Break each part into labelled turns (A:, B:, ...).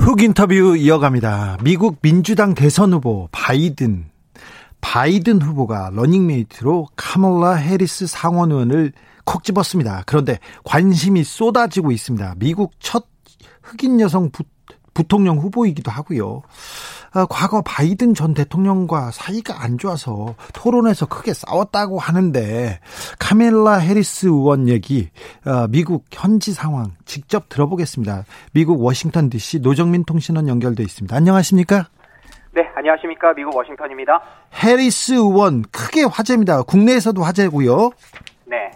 A: 훅 인터뷰 이어갑니다. 미국 민주당 대선 후보 바이든 바이든 후보가 러닝메이트로 카멀라 해리스 상원 의원을 콕 집었습니다. 그런데 관심이 쏟아지고 있습니다. 미국 첫 흑인 여성 부, 부통령 후보이기도 하고요. 아, 과거 바이든 전 대통령과 사이가 안 좋아서 토론에서 크게 싸웠다고 하는데 카멜라 해리스 의원 얘기 아, 미국 현지 상황 직접 들어보겠습니다. 미국 워싱턴 DC 노정민 통신원 연결돼 있습니다. 안녕하십니까?
B: 네, 안녕하십니까? 미국 워싱턴입니다.
A: 해리스 의원 크게 화제입니다. 국내에서도 화제고요.
B: 네.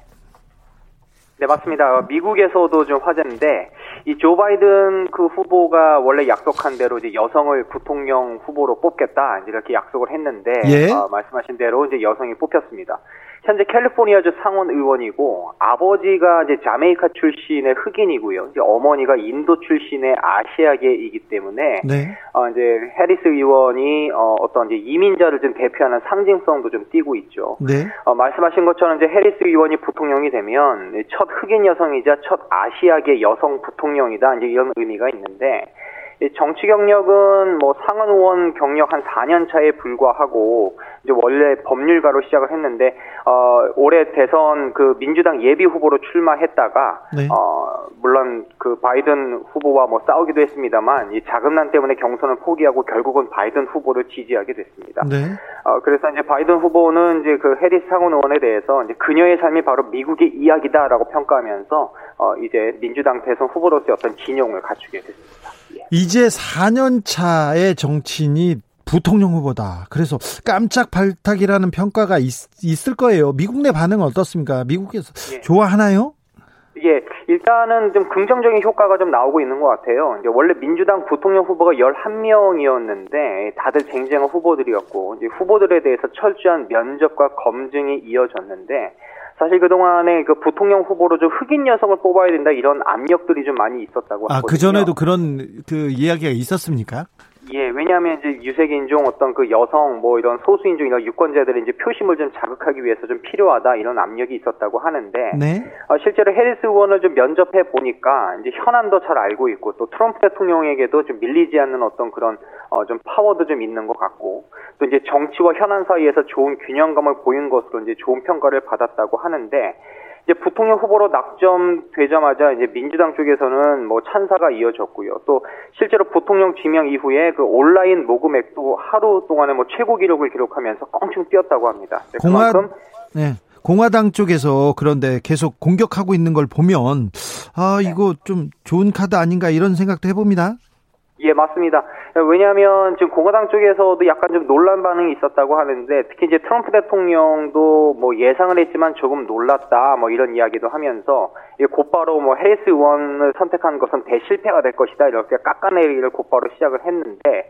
B: 네, 맞습니다. 미국에서도 좀 화제인데 이 조 바이든 그 후보가 원래 약속한 대로 이제 여성을 부통령 후보로 뽑겠다 이렇게 약속을 했는데
A: 예?
B: 어, 말씀하신 대로 이제 여성이 뽑혔습니다. 현재 캘리포니아주 상원 의원이고 아버지가 이제 자메이카 출신의 흑인이고요. 이제 어머니가 인도 출신의 아시아계이기 때문에
A: 네.
B: 어, 이제 해리스 의원이 어, 어떤 이제 이민자를 좀 대표하는 상징성도 좀 띠고 있죠.
A: 네.
B: 어, 말씀하신 것처럼 이제 해리스 의원이 부통령이 되면 첫 흑인 여성이자 첫 아시아계 여성 부통령이다 이제 이런 의미가 있는데 이 정치 경력은 뭐 상원 의원 경력 한 4년 차에 불과하고 이제 원래 법률가로 시작을 했는데 어 올해 대선 그 민주당 예비 후보로 출마했다가
A: 네.
B: 어 물론 그 바이든 후보와 뭐 싸우기도 했습니다만 이 자금난 때문에 경선을 포기하고 결국은 바이든 후보를 지지하게 됐습니다.
A: 네.
B: 어, 그래서 이제 바이든 후보는 이제 그 해리스 상원 의원에 대해서 이제 그녀의 삶이 바로 미국의 이야기다라고 평가하면서 어, 이제 민주당 대선 후보로서의 어떤 진영을 갖추게 됐습니다. 예.
A: 이제 4년 차의 정치인이 부통령 후보다. 그래서 깜짝 발탁이라는 평가가 있, 을 거예요. 미국 내 반응은 어떻습니까? 미국에서
B: 예.
A: 좋아하나요?
B: 예, 일단은 좀 긍정적인 효과가 좀 나오고 있는 것 같아요. 이제 원래 민주당 부통령 후보가 11명이었는데 다들 쟁쟁한 후보들이었고 이제 후보들에 대해서 철저한 면접과 검증이 이어졌는데 사실 그동안에 그 부통령 후보로 좀 흑인 여성을 뽑아야 된다 이런 압력들이 좀 많이 있었다고
A: 아,
B: 하거든요.
A: 그 전에도 그런 그 이야기가 있었습니까?
B: 예, 왜냐하면 이제 유색인종 어떤 그 여성 뭐 이런 소수인종 이런 유권자들의 이제 표심을 좀 자극하기 위해서 좀 필요하다 이런 압력이 있었다고 하는데
A: 네.
B: 어, 실제로 해리스 의원을 좀 면접해 보니까 이제 현안도 잘 알고 있고 또 트럼프 대통령에게도 좀 밀리지 않는 어떤 그런 어, 좀 파워도 좀 있는 것 같고 또 이제 정치와 현안 사이에서 좋은 균형감을 보인 것으로 이제 좋은 평가를 받았다고 하는데 이제 부통령 후보로 낙점되자마자 이제 민주당 쪽에서는 뭐 찬사가 이어졌고요. 또 실제로 부통령 지명 이후에 그 온라인 모금액도 하루 동안에 뭐 최고 기록을 기록하면서 껑충 뛰었다고 합니다. 네,
A: 공화 네. 공화당 쪽에서 그런데 계속 공격하고 있는 걸 보면 아, 이거 좀 좋은 카드 아닌가 이런 생각도 해 봅니다.
B: 예, 맞습니다. 왜냐하면 지금 공화당 쪽에서도 약간 좀 논란 반응이 있었다고 하는데 특히 이제 트럼프 대통령도 뭐 예상을 했지만 조금 놀랐다 뭐 이런 이야기도 하면서 곧바로 뭐 해리스 의원을 선택한 것은 대실패가 될 것이다 이렇게 깎아내리기를 곧바로 시작을 했는데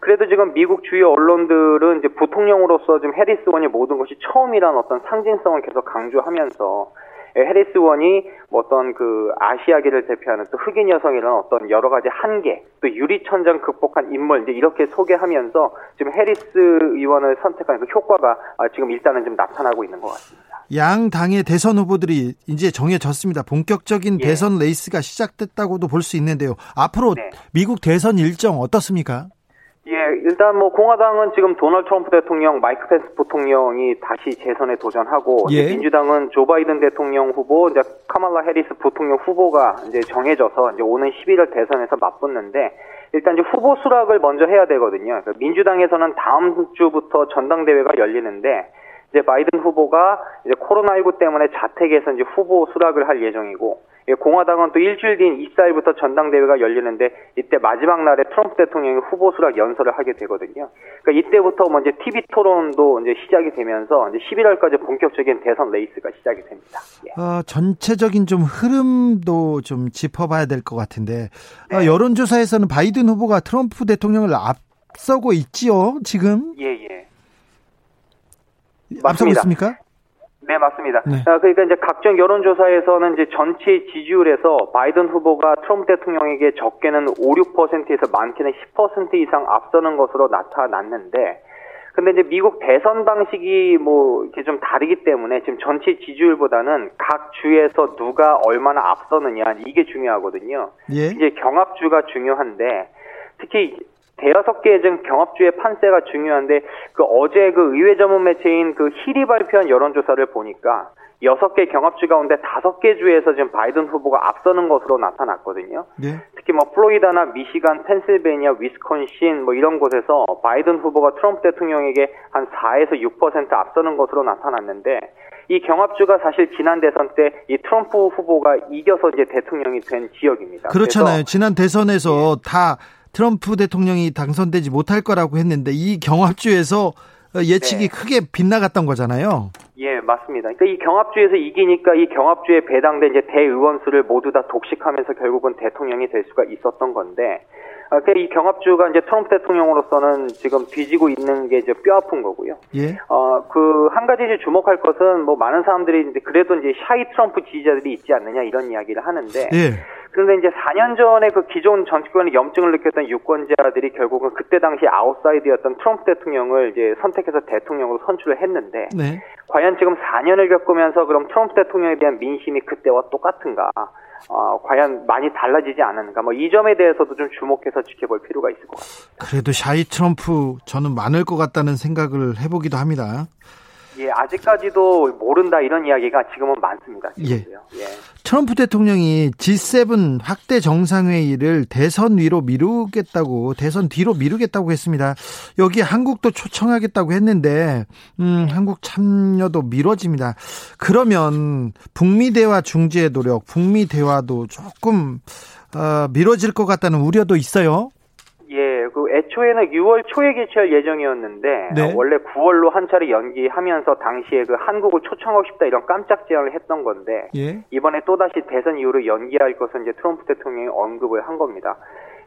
B: 그래도 지금 미국 주요 언론들은 이제 부통령으로서 지금 해리스 의원이 모든 것이 처음이라는 어떤 상징성을 계속 강조하면서 해리스 의원이 뭐 어떤 그 아시아계를 대표하는 또 흑인 여성이라는 어떤 여러 가지 한계, 또 유리천장 극복한 인물 이제 이렇게 소개하면서 지금 해리스 의원을 선택한 그 효과가 지금 일단은 좀 나타나고 있는 것 같습니다.
A: 양 당의 대선 후보들이 이제 정해졌습니다. 본격적인
B: 예.
A: 대선 레이스가 시작됐다고도 볼 수 있는데요. 앞으로
B: 네.
A: 미국 대선 일정 어떻습니까?
B: 예, 일단 뭐 공화당은 지금 도널드 트럼프 대통령, 마이크 펜스 부통령이 다시 재선에 도전하고
A: 예.
B: 민주당은 조 바이든 대통령 후보, 이제 카말라 해리스 부통령 후보가 이제 정해져서 이제 오는 11월 대선에서 맞붙는데 일단 이제 후보 수락을 먼저 해야 되거든요. 그러니까 민주당에서는 다음 주부터 전당대회가 열리는데 이제 바이든 후보가 이제 코로나19 때문에 자택에서 이제 후보 수락을 할 예정이고 예, 공화당은 또 일주일 뒤인 24일부터 전당대회가 열리는데 이때 마지막 날에 트럼프 대통령이 후보 수락 연설을 하게 되거든요. 그러니까 이때부터 뭐 이제 TV 토론도 이제 시작이 되면서 이제 11월까지 본격적인 대선 레이스가 시작이 됩니다. 예.
A: 어, 전체적인 좀 흐름도 좀 짚어봐야 될 것 같은데 어, 여론조사에서는 바이든 후보가 트럼프 대통령을 앞서고 있지요, 지금?
B: 예, 예.
A: 앞서고 있습니까?
B: 네, 맞습니다. 네. 아, 그러니까 이제 각종 여론조사에서는 이제 전체 지지율에서 바이든 후보가 트럼프 대통령에게 적게는 5, 6%에서 많게는 10% 이상 앞서는 것으로 나타났는데, 근데 이제 미국 대선 방식이 뭐 이렇게 좀 다르기 때문에 지금 전체 지지율보다는 각 주에서 누가 얼마나 앞서느냐 이게 중요하거든요. 예. 이제 경합주가 중요한데 특히 대여섯 개의 좀 경합주의 판세가 중요한데 그 어제 그 의회 전문 매체인 그 힐이 발표한 여론조사를 보니까 여섯 개 경합주 가운데 다섯 개 주에서 지금 바이든 후보가 앞서는 것으로 나타났거든요. 네. 특히 뭐 플로리다나 미시간, 펜실베니아, 위스콘신 뭐 이런 곳에서 바이든 후보가 트럼프 대통령에게 한 4에서 6% 앞서는 것으로 나타났는데 이 경합주가 사실 지난 대선 때 이 트럼프 후보가 이겨서 이제 대통령이 된 지역입니다.
A: 그렇잖아요. 지난 대선에서 네. 다 트럼프 대통령이 당선되지 못할 거라고 했는데 이 경합주에서 예측이 네. 크게 빗나갔던 거잖아요.
B: 예, 맞습니다. 그러니까 이 경합주에서 이기니까 이 경합주에 배당된 이제 대의원 수를 모두 다 독식하면서 결국은 대통령이 될 수가 있었던 건데, 아, 그러니까 이 경합주가 이제 트럼프 대통령으로서는 지금 뒤지고 있는 게 이제 뼈 아픈 거고요. 예. 어, 그 한 가지 이제 주목할 것은 뭐 많은 사람들이 이제 그래도 이제 샤이 트럼프 지지자들이 있지 않느냐 이런 이야기를 하는데, 예. 그런데 이제 4년 전에 그 기존 정치권에 염증을 느꼈던 유권자들이 결국은 그때 당시 아웃사이더였던 트럼프 대통령을 이제 선택해서 대통령으로 선출을 했는데 네. 과연 지금 4년을 겪으면서 그럼 트럼프 대통령에 대한 민심이 그때와 똑같은가? 어, 과연 많이 달라지지 않았는가? 뭐 이 점에 대해서도 좀 주목해서 지켜볼 필요가 있을 것 같습니다.
A: 그래도 shy 트럼프 저는 많을 것 같다는 생각을 해보기도 합니다.
B: 예, 아직까지도 모른다 이런 이야기가 지금은 많습니다.
A: 예. 예. 트럼프 대통령이 G7 확대 정상회의를 대선 위로 미루겠다고 대선 뒤로 미루겠다고 했습니다. 여기 한국도 초청하겠다고 했는데 음, 한국 참여도 미뤄집니다. 그러면 북미 대화 중재 노력, 북미 대화도 조금 어, 미뤄질 것 같다는 우려도 있어요.
B: 예, 그 애초에는 6월 초에 개최할 예정이었는데 네. 원래 9월로 한 차례 연기하면서 당시에 그 한국을 초청하고 싶다 이런 깜짝 제안을 했던 건데 예. 이번에 또 다시 대선 이후로 연기할 것은 이제 트럼프 대통령이 언급을 한 겁니다.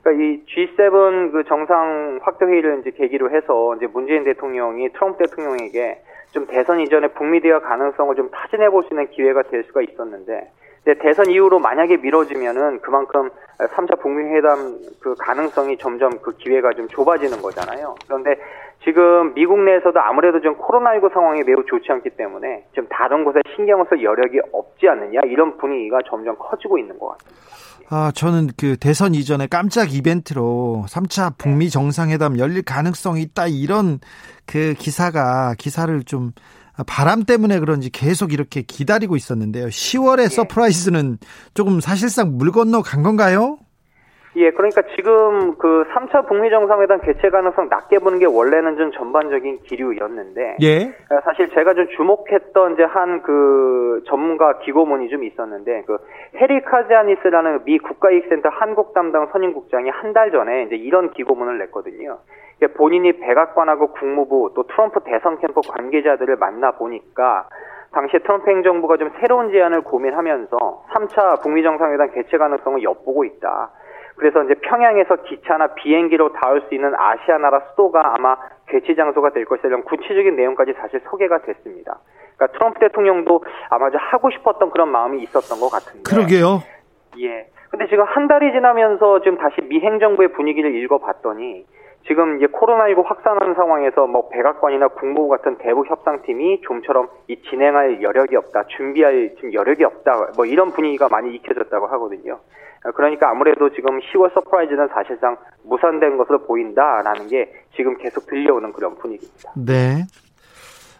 B: 그러니까 이 G7 그 정상 확대 회의를 이제 계기로 해서 이제 문재인 대통령이 트럼프 대통령에게 좀 대선 이전에 북미 대화 가능성을 좀 타진해 볼 수 있는 기회가 될 수가 있었는데 대선 이후로 만약에 미뤄지면은 그만큼 3차 북미 회담 그 가능성이 점점 그 기회가 좀 좁아지는 거잖아요. 그런데 지금 미국 내에서도 아무래도 좀 코로나19 상황이 매우 좋지 않기 때문에 좀 다른 곳에 신경을 쓸 여력이 없지 않느냐 이런 분위기가 점점 커지고 있는 것 같습니다.
A: 아, 저는 그 대선 이전에 깜짝 이벤트로 3차 북미 정상회담 열릴 가능성이 있다 이런 그 기사가 기사를 좀 바람 때문에 그런지 계속 이렇게 기다리고 있었는데요. 10월의 예. surprise는 조금 사실상 물 건너 간 건가요?
B: 예, 그러니까 지금 그 3차 북미 정상회담 개최 가능성 낮게 보는 게 원래는 좀 전반적인 기류였는데, 예. 어, 사실 제가 좀 주목했던 이제 한 그 전문가 기고문이 좀 있었는데, 그 해리 카지아니스라는 미 국가이익센터 한국 담당 선임국장이 한 달 전에 이제 이런 기고문을 냈거든요. 본인이 백악관하고 국무부 또 트럼프 대선 캠프 관계자들을 만나 보니까 당시 트럼프 행정부가 좀 새로운 제안을 고민하면서 3차 북미 정상회담 개최 가능성을 엿보고 있다. 그래서 이제 평양에서 기차나 비행기로 닿을 수 있는 아시아 나라 수도가 아마 개최 장소가 될 것이다 이런 구체적인 내용까지 사실 소개가 됐습니다. 그러니까 트럼프 대통령도 아마 좀 하고 싶었던 그런 마음이 있었던 것 같은데.
A: 그러게요.
B: 예. 근데 지금 한 달이 지나면서 지금 다시 미 행정부의 분위기를 읽어봤더니 지금 이제 코로나19 확산하는 상황에서 뭐 백악관이나 국무부 같은 대북 협상팀이 좀처럼 이 진행할 여력이 없다, 준비할 지금 여력이 없다, 뭐 이런 분위기가 많이 읽혀졌다고 하거든요. 그러니까 아무래도 지금 10월 surprise는 사실상 무산된 것으로 보인다라는 게 지금 계속 들려오는 그런 분위기입니다.
A: 네.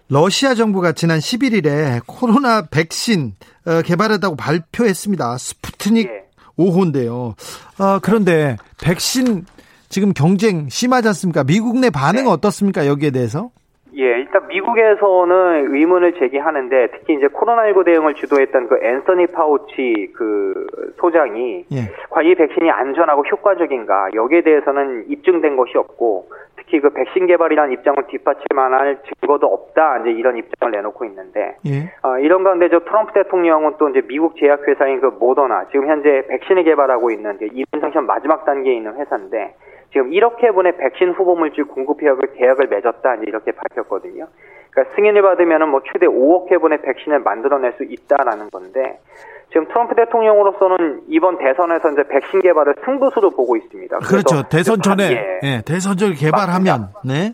A: 러시아 정부가 지난 11일에 코로나 백신 어, 개발했다고 발표했습니다. 스푸트닉 예. 5호인데요. 어, 그런데 백신 지금 경쟁 심하지 않습니까? 미국 내 반응은 네. 어떻습니까? 여기에 대해서?
B: 예, 일단 미국에서는 의문을 제기하는데 특히 이제 코로나19 대응을 주도했던 그 앤서니 파우치 그 소장이 예. 과연 이 백신이 안전하고 효과적인가 여기에 대해서는 입증된 것이 없고 특히 그 백신 개발이라는 입장을 뒷받침할 증거도 없다 이제 이런 입장을 내놓고 있는데 예. 어, 이런 가운데 저 트럼프 대통령은 또 이제 미국 제약 회사인 그 모더나 지금 현재 백신을 개발하고 있는 이민상시험 마지막 단계에 있는 회사인데 지금 1억 회분의 백신 후보 물질 공급 계약을, 계약을 맺었다 이렇게 밝혔거든요. 그러니까 승인을 받으면은 뭐 최대 5억 회분의 백신을 만들어낼 수 있다라는 건데 지금 트럼프 대통령으로서는 이번 대선에서 이제 백신 개발을 승부수로 보고 있습니다.
A: 그렇죠. 대선 전에 예. 예, 대선 전 개발하면 네.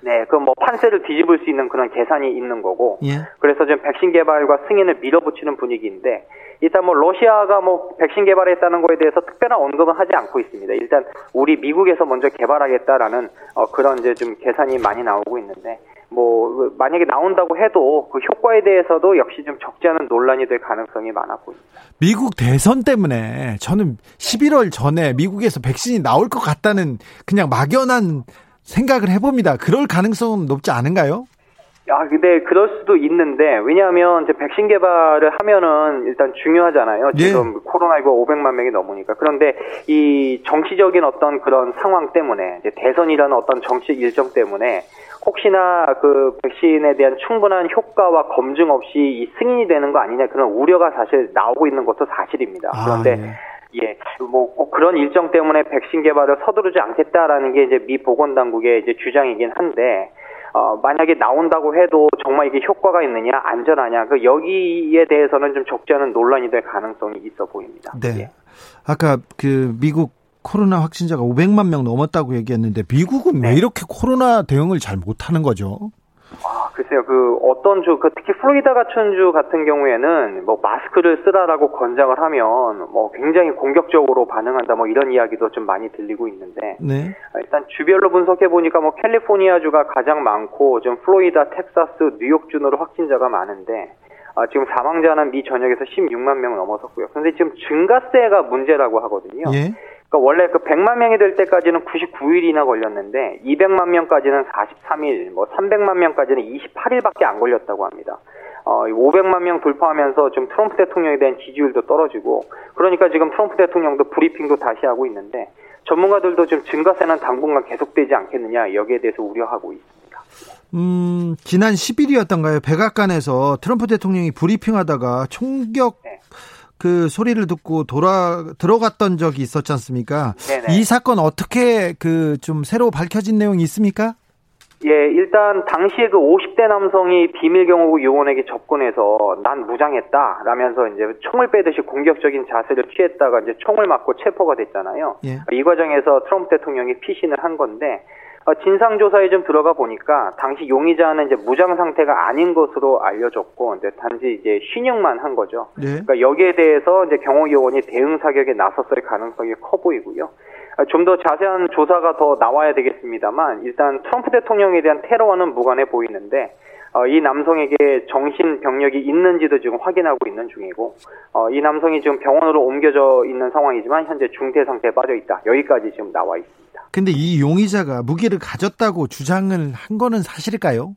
B: 네, 그뭐 판세를 뒤집을 수 있는 그런 계산이 있는 거고. 예. 그래서 지금 백신 개발과 승인을 밀어붙이는 분위기인데 일단 뭐 러시아가 뭐 백신 개발했다는 거에 대해서 특별한 언급은 하지 않고 있습니다. 일단 우리 미국에서 먼저 개발하겠다라는 어 그런 이제 좀 계산이 많이 나오고 있는데 뭐 만약에 나온다고 해도 그 효과에 대해서도 역시 좀 적지 않은 논란이 될 가능성이 많아 보입니다.
A: 미국 대선 때문에 저는 11월 전에 미국에서 백신이 나올 것 같다는 그냥 막연한 생각을 해봅니다. 그럴 가능성은 높지 않은가요?
B: 아, 근데 그럴 수도 있는데, 왜냐하면 이제 백신 개발을 하면은 일단 중요하잖아요. 예. 지금 예. 코로나19 500만 명이 넘으니까. 그런데 이 정치적인 어떤 그런 상황 때문에, 이제 대선이라는 어떤 정치 일정 때문에, 혹시나 그 백신에 대한 충분한 효과와 검증 없이 이 승인이 되는 거 아니냐 그런 우려가 사실 나오고 있는 것도 사실입니다. 아, 그런데 아, 예. 예, 뭐 그런 일정 때문에 백신 개발을 서두르지 않겠다라는 게 이제 미 보건 당국의 이제 주장이긴 한데 어, 만약에 나온다고 해도 정말 이게 효과가 있느냐, 안전하냐, 그 여기에 대해서는 좀 적지 않은 논란이 될 가능성이 있어 보입니다.
A: 네. 예. 아까 그 미국 코로나 확진자가 500만 명 넘었다고 얘기했는데 미국은 네. 왜 이렇게 코로나 대응을 잘 못하는 거죠?
B: 아, 글쎄요. 그 어떤 주, 그 특히 플로리다 같은 주 같은 경우에는 뭐 마스크를 쓰라라고 권장을 하면 뭐 굉장히 공격적으로 반응한다 뭐 이런 이야기도 좀 많이 들리고 있는데 네. 아, 일단 주별로 분석해 보니까 뭐 캘리포니아 주가 가장 많고 좀 플로리다, 텍사스, 뉴욕 주으로 확진자가 많은데 아, 지금 사망자는 미 전역에서 16만 명 넘어섰고요. 그런데 지금 증가세가 문제라고 하거든요. 예? 그러니까 원래 그 100만 명이 될 때까지는 99일이나 걸렸는데 200만 명까지는 43일, 뭐 300만 명까지는 28일밖에 안 걸렸다고 합니다. 어, 500만 명 돌파하면서 좀 트럼프 대통령에 대한 지지율도 떨어지고 그러니까 지금 트럼프 대통령도 브리핑도 다시 하고 있는데 전문가들도 좀 증가세는 당분간 계속되지 않겠느냐 여기에 대해서 우려하고 있습니다.
A: 음, 지난 10일이었던가요? 백악관에서 트럼프 대통령이 브리핑하다가 총격 네. 그 소리를 듣고 돌아 들어갔던 적이 있었지 않습니까? 네네. 이 사건 어떻게 그 좀 새로 밝혀진 내용이 있습니까?
B: 예, 일단 당시에 그 50대 남성이 비밀 경호국 요원에게 접근해서 난 무장했다 라면서 이제 총을 빼듯이 공격적인 자세를 취했다가 이제 총을 맞고 체포가 됐잖아요. 예. 이 과정에서 트럼프 대통령이 피신을 한 건데 어, 진상조사에 좀 들어가 보니까 당시 용의자는 이제 무장 상태가 아닌 것으로 알려졌고 이제 단지 이제 신용만 한 거죠. 네. 그러니까 여기에 대해서 이제 경호요원이 대응 사격에 나섰을 가능성이 커 보이고요. 어, 좀더 자세한 조사가 더 나와야 되겠습니다만 일단 트럼프 대통령에 대한 테러와는 무관해 보이는데 어, 이 남성에게 정신 병력이 있는지도 지금 확인하고 있는 중이고 어, 이 남성이 지금 병원으로 옮겨져 있는 상황이지만 현재 중태 상태에 빠져 있다. 여기까지 지금 나와 있습니다.
A: 근데 이 용의자가 무기를 가졌다고 주장을 한 거는 사실일까요?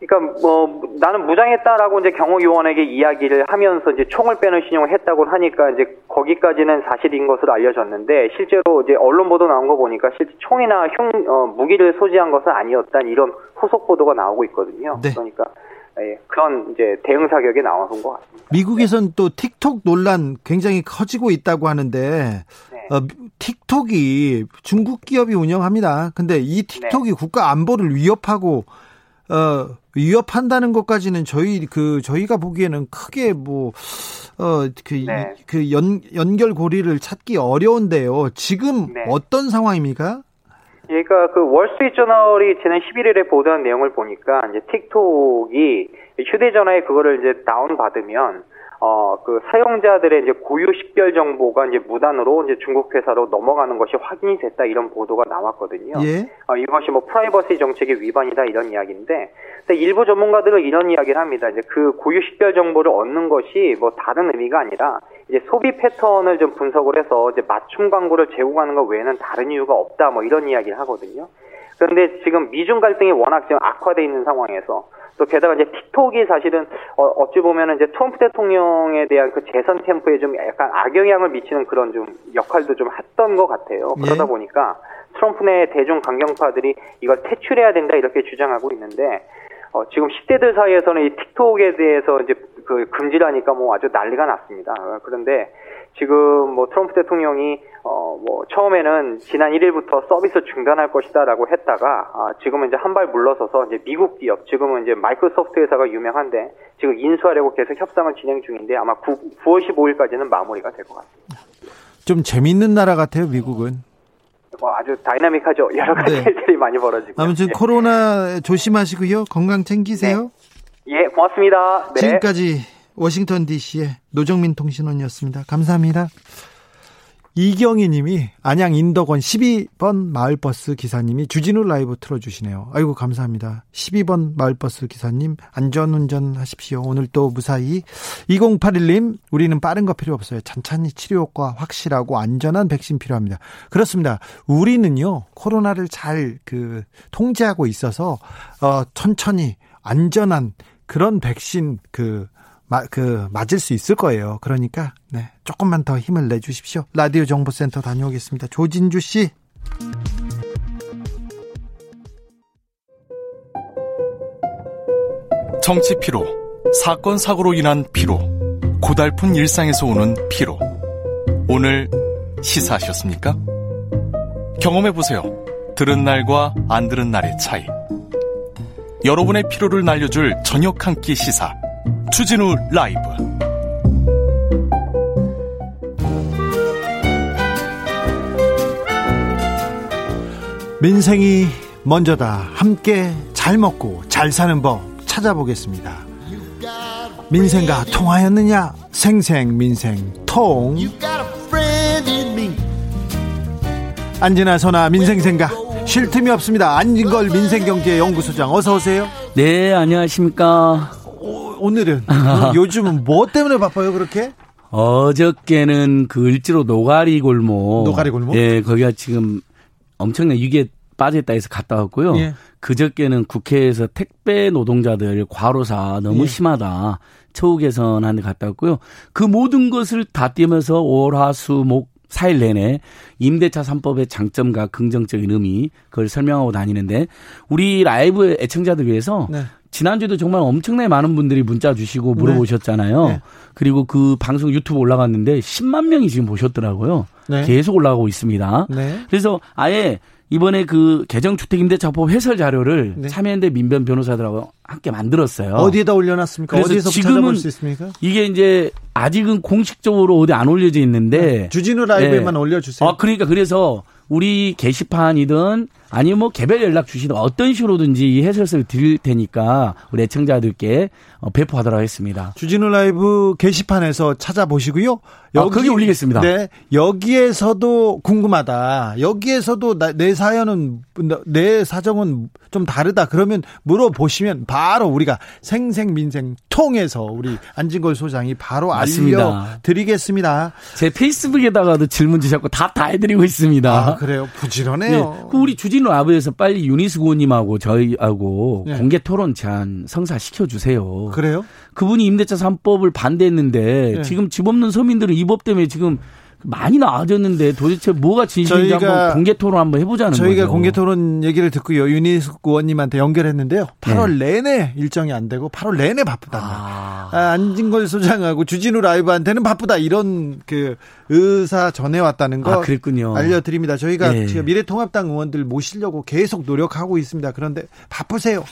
B: 그러니까 뭐 나는 무장했다라고 이제 경호요원에게 이야기를 하면서 이제 총을 빼는 신용을 했다고 하니까 이제 거기까지는 사실인 것으로 알려졌는데 실제로 이제 언론 보도 나온 거 보니까 실제 총이나 흉 어, 무기를 소지한 것은 아니었다 이런 후속 보도가 나오고 있거든요. 네. 그러니까 예, 그런 이제 대응 사격이 나온 것 같습니다.
A: 미국에선 또 틱톡 논란 굉장히 커지고 있다고 하는데 네. 어, 틱톡이 중국 기업이 운영합니다. 근데 이 틱톡이 네. 국가 안보를 위협하고 어, 위협한다는 것까지는 저희 그 저희가 보기에는 크게 뭐어그 네. 그 연 연결 고리를 찾기 어려운데요. 지금 네. 어떤 상황입니까?
B: 그러니까 그 월스트리트저널이 지난 11일에 보도한 내용을 보니까 이제 틱톡이 휴대전화에 그거를 이제 다운 받으면 어, 그 사용자들의 이제 고유 식별 정보가 이제 무단으로 이제 중국 회사로 넘어가는 것이 확인이 됐다 이런 보도가 나왔거든요. 예? 어, 이것이 뭐 프라이버시 정책의 위반이다 이런 이야기인데, 일부 전문가들은 이런 이야기를 합니다. 이제 그 고유 식별 정보를 얻는 것이 뭐 다른 의미가 아니라 이제 소비 패턴을 좀 분석을 해서 이제 맞춤 광고를 제공하는 것 외에는 다른 이유가 없다 뭐 이런 이야기를 하거든요. 그런데 지금 미중 갈등이 워낙 지금 악화돼 있는 상황에서 또 게다가 이제 틱톡이 사실은 어, 찌 보면은 이제 트럼프 대통령에 대한 그 재선 캠프에 좀 약간 악영향을 미치는 그런 좀 역할도 좀 했던 것 같아요. 예. 그러다 보니까 트럼프 내 대중 강경파들이 이걸 퇴출해야 된다 이렇게 주장하고 있는데 어, 지금 10대들 사이에서는 이 틱톡에 대해서 이제 그 금지라니까 뭐 아주 난리가 났습니다. 그런데 지금 뭐 트럼프 대통령이 어 뭐 처음에는 지난 1일부터 서비스 중단할 것이다라고 했다가 아 지금은 이제 한 발 물러서서 이제 미국 기업 지금은 이제 마이크로소프트 회사가 유명한데 지금 인수하려고 계속 협상을 진행 중인데 아마 9, 9월 15일까지는 마무리가 될 것 같습니다.
A: 좀 재밌는 나라 같아요, 미국은.
B: 뭐 아주 다이나믹하죠. 여러 가지
A: 네.
B: 일들이 많이 벌어지고.
A: 아무튼
B: 예.
A: 코로나 조심하시고요. 건강 챙기세요.
B: 예, 고맙습니다. 네.
A: 지금까지 워싱턴 DC의 노정민 통신원이었습니다. 감사합니다. 이경희 님이 안양 인덕원 12번 마을버스 기사님이 주진우 라이브 틀어주시네요. 아이고, 감사합니다. 12번 마을버스 기사님, 안전운전 하십시오. 오늘 또 무사히. 2081님, 우리는 빠른 거 필요 없어요. 천천히 치료 효과 확실하고 안전한 백신 필요합니다. 그렇습니다. 우리는요, 코로나를 잘 그, 통제하고 있어서, 어, 천천히 안전한 그런 백신 그, 마, 그 맞을 수 있을 거예요. 그러니까 네 조금만 더 힘을 내 주십시오. 라디오 정보센터 다녀오겠습니다. 조진주 씨.
C: 정치 피로, 사건 사고로 인한 피로, 고달픈 일상에서 오는 피로. 오늘 시사하셨습니까? 경험해 보세요. 들은 날과 안 들은 날의 차이. 여러분의 피로를 날려줄 저녁 한 끼 시사. 추진우 라이브.
A: 민생이 먼저다. 함께 잘 먹고 잘 사는 법 찾아보겠습니다. 민생과 통하였느냐? 생생 민생 통. 안진아 선아 민생생가 쉴 틈이 없습니다. 안진걸 민생경제연구소장 어서 오세요.
D: 네, 안녕하십니까.
A: 오, 늘은 요즘은 뭐 때문에 바빠요 그렇게?
D: 어저께는 그 을지로 노가리 골목.
A: 노가리 골목?
D: 예, 거기가 지금 엄청난 위기에 빠졌다 해서 갔다 왔고요.
A: 예.
D: 그저께는 국회에서 택배 노동자들 과로사 너무
A: 예.
D: 심하다. 처우 개선하는 데 갔다 왔고요. 그 모든 것을 다 띄면서 월, 화, 수, 목 4일 내내 임대차 3법의 장점과 긍정적인 의미 그걸 설명하고 다니는데 우리 라이브 애청자들 위해서
A: 네.
D: 지난주에도 정말 엄청나게 많은 분들이 문자 주시고 물어보셨잖아요.
A: 네.
D: 그리고 그 방송 유튜브 올라갔는데 10만 명이 지금 보셨더라고요.
A: 네.
D: 계속 올라가고 있습니다.
A: 네.
D: 그래서 아예 이번에 그 개정주택임대차법 해설 자료를
A: 네.
D: 참여연대 민변 변호사들하고 함께 만들었어요.
A: 어디에다 올려놨습니까? 어디서
D: 지금은
A: 찾아볼 수 있습니까?
D: 이게 이제 아직은 공식적으로 어디 안 올려져 있는데
A: 주진우 라이브에만
D: 네.
A: 올려주세요.
D: 아, 그러니까 그래서 우리 게시판이든 아니면 뭐 개별 연락 주시든 어떤 식으로든지 이 해설서를 드릴 테니까 우리 애청자들께 어, 배포하도록 하겠습니다.
A: 주진우 라이브 게시판에서 찾아보시고요.
D: 아, 거기 올리겠습니다.
A: 네. 여기에서도 궁금하다. 여기에서도 나- 내 사연은 내 사정은 좀 다르다. 그러면 물어보시면 바로 우리가 생생민생 통해서 우리 안진걸 소장이 바로
D: 맞습니다.
A: 알려드리겠습니다.
D: 제 페이스북에다가도 질문 주셨고 다다 해드리고 있습니다.
A: 아, 그래요? 부지런해요.
D: 네. 그 우리 주진 우 아부에서 빨리 유니스 구원님하고 저희하고
A: 네.
D: 공개 토론 제안 성사시켜 주세요.
A: 그래요?
D: 그분이 임대차 3법을 반대했는데
A: 네.
D: 지금 집 없는 서민들은 이 법 때문에 지금 많이 나아졌는데 도대체 뭐가 진실인지
A: 저희가-
D: 한번 공개 토론 한번 해보자는
A: 저희가
D: 거죠.
A: 공개 토론 얘기를 듣고요. 유니스 의원님한테 연결했는데요. 8월 내내 일정이 안 되고 8월 내내 바쁘다.
D: 아.
A: 아, 안진걸 소장하고 주진우 라이브한테는 바쁘다 이런 그 의사 전해왔다는 거
D: 아, 그랬군요.
A: 알려드립니다. 저희가
D: 예.
A: 지금 미래통합당 의원들 모시려고 계속 노력하고 있습니다. 그런데 바쁘세요.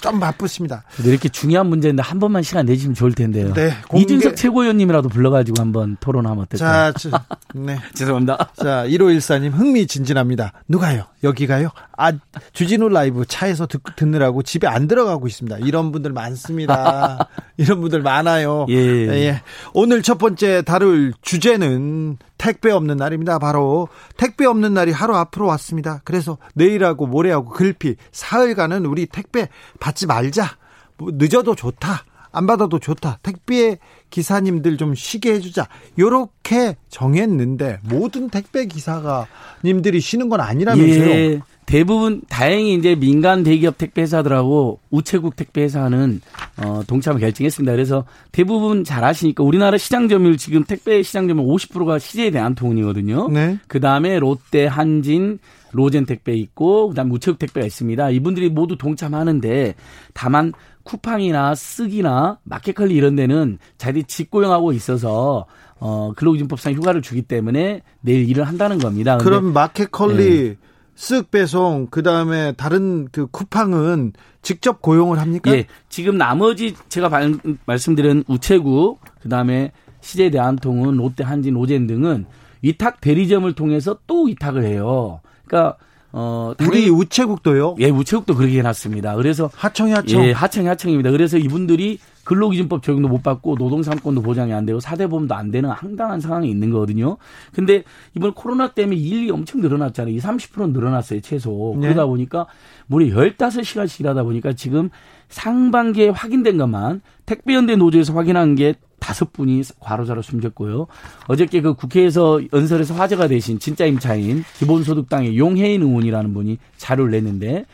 A: 좀 바쁘십니다.
D: 이렇게 중요한 문제인데 한 번만 시간 내주시면 좋을 텐데요.
A: 네, 공개-
D: 이준석 최고위원님이라도 불러가지고 한번 토론하면 어떨까요?
A: 자, 저, 네.
D: 죄송합니다.
A: 자, 1514님 흥미진진합니다. 누가요? 여기가요? 아, 주진우 라이브 차에서 듣, 듣느라고 집에 안 들어가고 있습니다. 이런 분들 많습니다. 이런 분들 많아요.
D: 예.
A: 오늘 첫 번째 다룰 주제는 택배 없는 날입니다. 바로 택배 없는 날이 하루 앞으로 왔습니다. 그래서 내일하고 모레하고 글피 사흘간은 우리 택배 받지 말자. 뭐 늦어도 좋다. 안 받아도 좋다. 택배 기사님들 좀 쉬게 해주자. 요렇게 정했는데 모든 택배 기사가 님들이 쉬는 건 아니라면서요.
D: 예. 대부분 다행히 이제 민간 대기업 택배 회사들하고 우체국 택배 회사는 어 동참을 결정했습니다. 그래서 대부분 잘 아시니까 우리나라 시장 점유율 지금 택배 시장 점유율 50%가 CJ 대한통운이거든요.
A: 네.
D: 그 다음에 롯데, 한진, 로젠 택배 있고 그다음에 우체국 택배가 있습니다. 이분들이 모두 동참하는데 다만 쿠팡이나 쓰기나 마켓컬리 이런 데는 자기들이 직고용하고 있어서 어, 근로기준법상 휴가를 주기 때문에 내일 일을 한다는 겁니다.
A: 그럼 마켓컬리 예. 쓱 배송 그다음에 다른 그 쿠팡은 직접 고용을 합니까?
D: 예. 지금 나머지 제가 발, 말씀드린 우체국 그다음에 CJ 대한통운, 롯데 한진, 노젠 등은 위탁 대리점을 통해서 또 위탁을 해요. 그러니까
A: 어, 우리 우체국도요?
D: 예, 우체국도 그렇게 해놨습니다. 그래서
A: 하청이 하청.
D: 예, 하청이 하청입니다. 그래서 이분들이 근로기준법 적용도 못 받고 노동상권도 보장이 안 되고 사대보험도 안 되는 황당한 상황이 있는 거거든요. 근데 이번 코로나 때문에 일이 엄청 늘어났잖아요. 이 30% 늘어났어요, 최소. 네. 그러다 보니까 무려 15시간씩 일하다 보니까 지금 상반기에 확인된 것만 택배연대 노조에서 확인한 게 다섯 분이 과로자로 숨졌고요. 어저께 그 국회에서 연설에서 화제가 되신 진짜 임차인 기본소득당의 용해인 의원이라는 분이 자료를 냈는데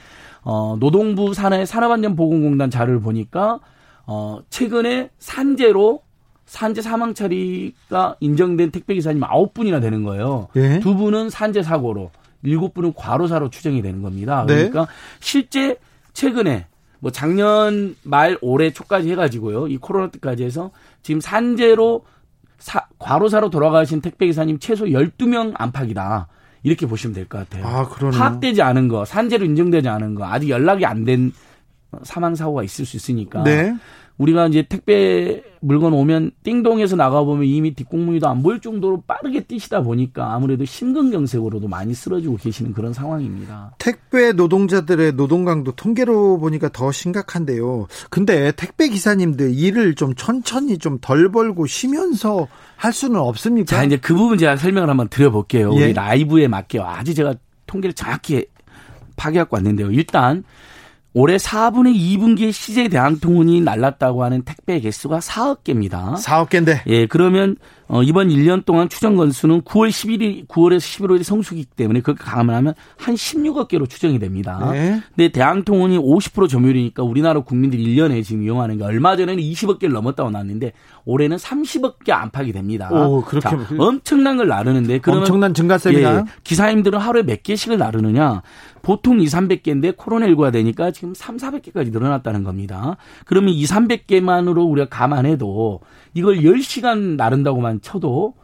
D: 어 노동부 산하의 산업안전보건공단 자료를 보니까 어 최근에 산재로 산재 사망 처리가 인정된 택배 기사님 아홉 분이나 되는 거예요. 예? 두 분은 산재 사고로, 일곱 분은 과로사로 추정이 되는 겁니다. 네. 그러니까 실제 최근에 뭐 작년 말 올해 초까지 해가지고요. 이 코로나 때까지 해서 지금 산재로 사, 과로사로 돌아가신 택배 기사님 최소 12명 안팎이다. 이렇게 보시면 될 것 같아요. 아, 그러네요. 파악되지 않은 거, 산재로 인정되지 않은 거, 아직 연락이 안 된 사망 사고가 있을 수 있으니까. 네. 우리가 이제 택배 물건 오면 띵동에서 나가보면 이미 뒷공무니도 안 보일 정도로 빠르게 뛰시다 보니까 아무래도 심근경색으로도 많이 쓰러지고 계시는 그런 상황입니다.
A: 택배 노동자들의 노동 강도 통계로 보니까 더 심각한데요. 근데 택배 기사님들 일을 좀 천천히 좀 덜 벌고 쉬면서 할 수는 없습니까?
D: 자, 이제 그 부분 제가 설명을 한번 드려볼게요. 예. 우리 라이브에 맞게 아주 제가 통계를 정확히 파괴하고 왔는데요. 일단 올해 4분의 2분기에 CJ 대한통운이 날랐다고 하는 택배 개수가 4억 개입니다.
A: 4억 개인데.
D: 예, 그러면 어 이번 1년 동안 추정 건수는 9월 11일 9월에서 11월이 성수기 때문에 그렇게 감안하면 한 16억 개로 추정이 됩니다. 네. 근데 대한통운이 50% 점유율이니까 우리나라 국민들이 1년에 지금 이용하는 게 얼마 전에는 20억 개를 넘었다고 나왔는데 올해는 30억 개 안팎이 됩니다.
A: 오, 그렇게 자,
D: 엄청난 걸 나르는데 그러면
A: 엄청난 증가세입니다.
D: 예, 기사님들은 하루에 몇 개씩을 나르느냐? 보통 2, 300개인데 코로나19가 되니까 지금 3, 400개까지 늘어났다는 겁니다. 그러면 2, 300개만으로 우리가 감안해도 이걸 10시간 나른다고만 쳐도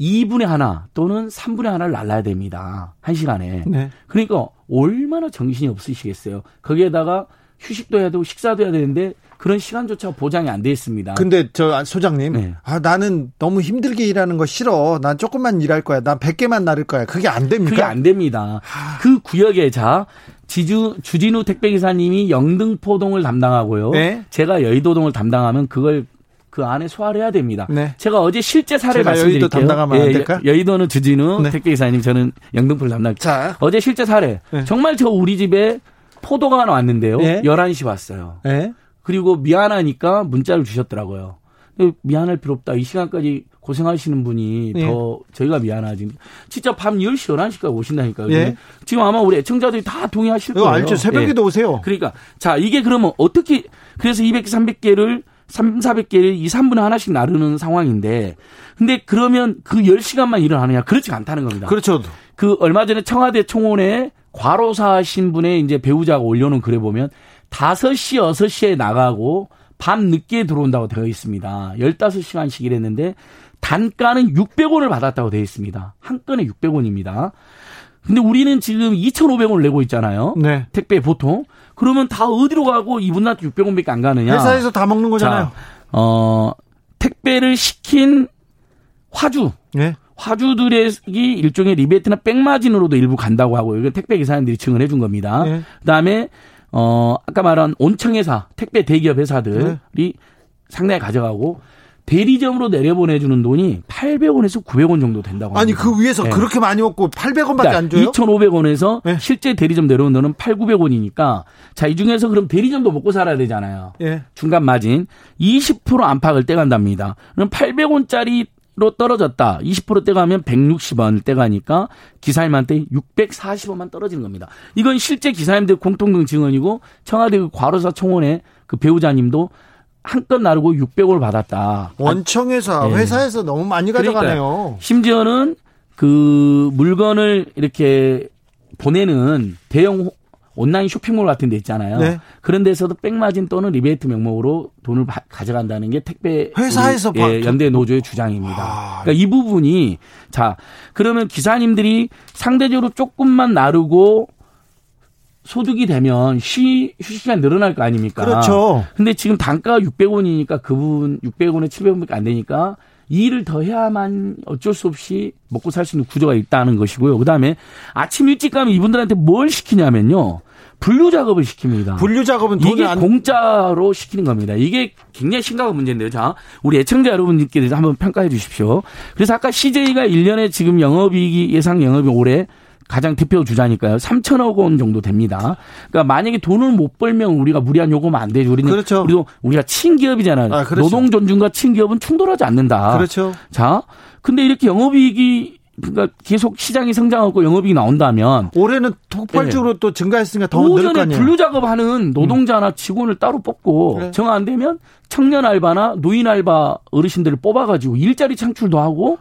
D: 2분의 하나 또는 3분의 하나를 날라야 됩니다. 1시간에. 네. 그러니까 얼마나 정신이 없으시겠어요. 거기에다가 휴식도 해야 되고 식사도 해야 되는데 그런 시간조차 보장이 안 돼 있습니다.
A: 근데 저 소장님, 네. 아 나는 너무 힘들게 일하는 거 싫어. 난 조금만 일할 거야. 난 100개만 나를 거야. 그게 안 됩니까?
D: 그게 안 됩니다. 하... 그 구역에 자 지주 주진우 택배 기사님이 영등포동을 담당하고요. 네? 제가 여의도동을 담당하면 그걸 그 안에 소화를 해야 됩니다. 네. 제가 어제 실제 사례 말씀드릴게요. 여의도
A: 담당하면 예, 안 될까?
D: 여의도는 주진우 네. 택배 기사님, 저는 영등포를 담당. 자, 어제 실제 사례. 네. 정말 저 우리 집에 포도가 하나 왔는데요. 네. 11시 왔어요. 네. 그리고 미안하니까 문자를 주셨더라고요. 미안할 필요 없다. 이 시간까지 고생하시는 분이 네. 더 저희가 미안하지. 진짜 밤 10시, 11시까지 오신다니까요. 네. 지금 아마 우리 애청자들이 다 동의하실 거예요.
A: 알죠. 새벽에도 네. 오세요.
D: 그러니까 자, 이게 그러면 어떻게 그래서 200개, 300개를 3, 400개를 2, 3분의 하나씩 나르는 상황인데 근데 그러면 그 10시간만 일을 하느냐? 그렇지 않다는 겁니다.
A: 그렇죠.
D: 그 얼마 전에 청와대 청원에 과로사 신분의 이제 배우자가 올려놓은 글에 보면 5시, 6시에 나가고 밤 늦게 들어온다고 되어 있습니다. 15시간씩 일했는데 단가는 600원을 받았다고 되어 있습니다. 한 건에 600원입니다. 근데 우리는 지금 2,500원을 내고 있잖아요. 네. 택배 보통. 그러면 다 어디로 가고 이분한테 600원밖에 안 가느냐.
A: 회사에서 다 먹는 거잖아요. 자,
D: 어, 택배를 시킨 화주. 네. 화주들의 일종의 리베이트나 백마진으로도 일부 간다고 하고 이건 택배 기사님들이 증언해 준 겁니다. 네. 그다음에 어 아까 말한 원청 회사 택배 대기업 회사들이 네. 상당히 가져가고 대리점으로 내려보내주는 돈이 800원에서 900원 정도 된다고
A: 합니다. 아니 그 위에서 네. 그렇게 많이 먹고 800원밖에 그러니까 안 줘요?
D: 2,500원에서 네. 실제 대리점 내려온 돈은 8, 900원이니까 자 이 중에서 그럼 대리점도 먹고 살아야 되잖아요. 네. 중간 마진 20% 안팎을 떼간답니다. 그럼 800원짜리 로 떨어졌다. 20% 떼가면 160원 떼가니까 기사님한테 640원만 떨어지는 겁니다. 이건 실제 기사님들 공통된 증언이고 청와대 그 과로사 총원의 그 배우자님도 한건 나르고 600원을 받았다.
A: 원청회사 네. 회사에서 너무 많이 가져가네요. 그러니까
D: 심지어는 그 물건을 이렇게 보내는 대형 온라인 쇼핑몰 같은 데 있잖아요.
A: 네.
D: 그런 데서도 백마진 또는 리베이트 명목으로 돈을 바- 가져간다는 게 택배
A: 회사에서
D: 우리,
A: 바-
D: 예, 연대 노조의 주장입니다.
A: 아.
D: 그러니까 이 부분이 자 그러면 기사님들이 상대적으로 조금만 나르고 소득이 되면 쉬, 휴식 시간 늘어날 거 아닙니까?
A: 그렇죠.
D: 근데 지금 단가가 600원이니까 그분 600원에 700원밖에 안 되니까 이 일을 더 해야만 어쩔 수 없이 먹고 살 수 있는 구조가 있다는 것이고요. 그다음에 아침 일찍 가면 이분들한테 뭘 시키냐면요. 분류 작업을 시킵니다.
A: 분류 작업은
D: 이게
A: 안
D: 공짜로 시키는 겁니다. 이게 굉장히 심각한 문제인데요. 자, 우리 애청자 여러분들께서 한번 평가해 주십시오. 그래서 아까 CJ가 1년에 지금 영업이익이 예상 영업이 올해 가장 대표 주자니까요. 3천억 원 정도 됩니다. 그러니까 만약에 돈을 못 벌면 우리가 무리한 요구하면 안 되죠. 우리는
A: 그렇죠.
D: 우리도 우리가 친기업이잖아요.
A: 아, 그렇죠.
D: 노동 존중과 친기업은 충돌하지 않는다.
A: 그렇죠.
D: 자, 근데 이렇게 영업이익이 그러니까 계속 시장이 성장하고 영업이익이 나온다면
A: 올해는 폭발적으로 또 증가했으니까 더 늘을 거
D: 오전에. 분류 작업하는 노동자나 직원을 따로 뽑고
A: 그래.
D: 정 안 되면 청년 알바나 노인 알바 어르신들을 뽑아가지고 일자리 창출도 하고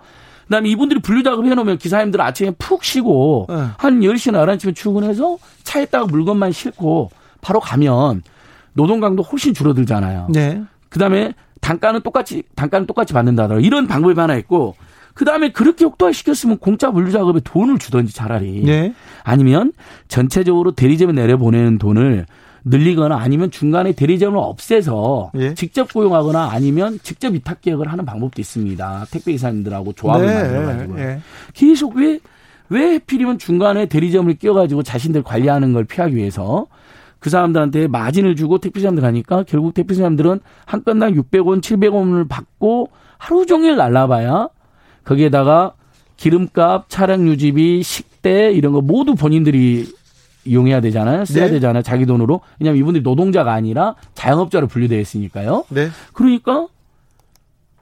D: 그다음에 이분들이 분류 작업 해 놓으면 기사님들 아침에 푹 쉬고
A: 네.
D: 한 10시나 11시면 출근해서 차에다가 물건만 싣고 바로 가면 노동 강도 훨씬 줄어들잖아요.
A: 네.
D: 그다음에 단가는 똑같이 단가는 똑같이 받는다더라 이런 방법이 하나 있고 그 다음에 그렇게 혹도화 시켰으면 공짜 분류 작업에 돈을 주던지 차라리
A: 네.
D: 아니면 전체적으로 대리점에 내려보내는 돈을 늘리거나 아니면 중간에 대리점을 없애서
A: 예.
D: 직접 고용하거나 아니면 직접 위탁 계약을 하는 방법도 있습니다. 택배 기사님들하고 조합을 만들어 가지고
A: 네.
D: 계속 왜왜 하필이면 중간에 대리점을 끼워 가지고 자신들 관리하는 걸 피하기 위해서 그 사람들한테 마진을 주고 택배 사람들 가니까 결국 택배 사람들은 한 건당 600원, 700원을 받고 하루 종일 날라봐야 거기에다가 기름값, 차량 유지비, 식대 이런 거 모두 본인들이 이용해야 되잖아요. 써야
A: 네.
D: 되잖아요. 자기 돈으로. 왜냐하면 이분들이 노동자가 아니라 자영업자로 분류되어 있으니까요.
A: 네.
D: 그러니까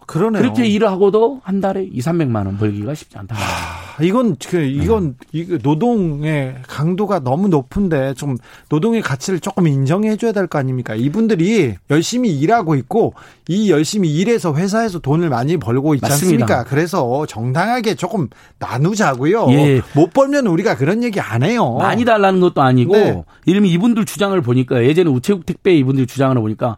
A: 그러네요.
D: 그렇게 일을 하고도 한 달에 2, 300만 원 벌기가 쉽지 거예요.
A: 아, 이건 그 이건 노동의 강도가 너무 높은데 좀 노동의 가치를 조금 인정해 줘야 될 거 아닙니까? 이분들이 열심히 일하고 있고 이 열심히 일해서 회사에서 돈을 많이 벌고 있지
D: 맞습니다.
A: 않습니까? 그래서 정당하게 조금 나누자고요.
D: 예.
A: 못 벌면 우리가 그런 얘기 안 해요.
D: 많이 달라는 것도 아니고
A: 네.
D: 이름이 이분들 주장을 보니까 예전에 우체국 택배 이분들 주장을 보니까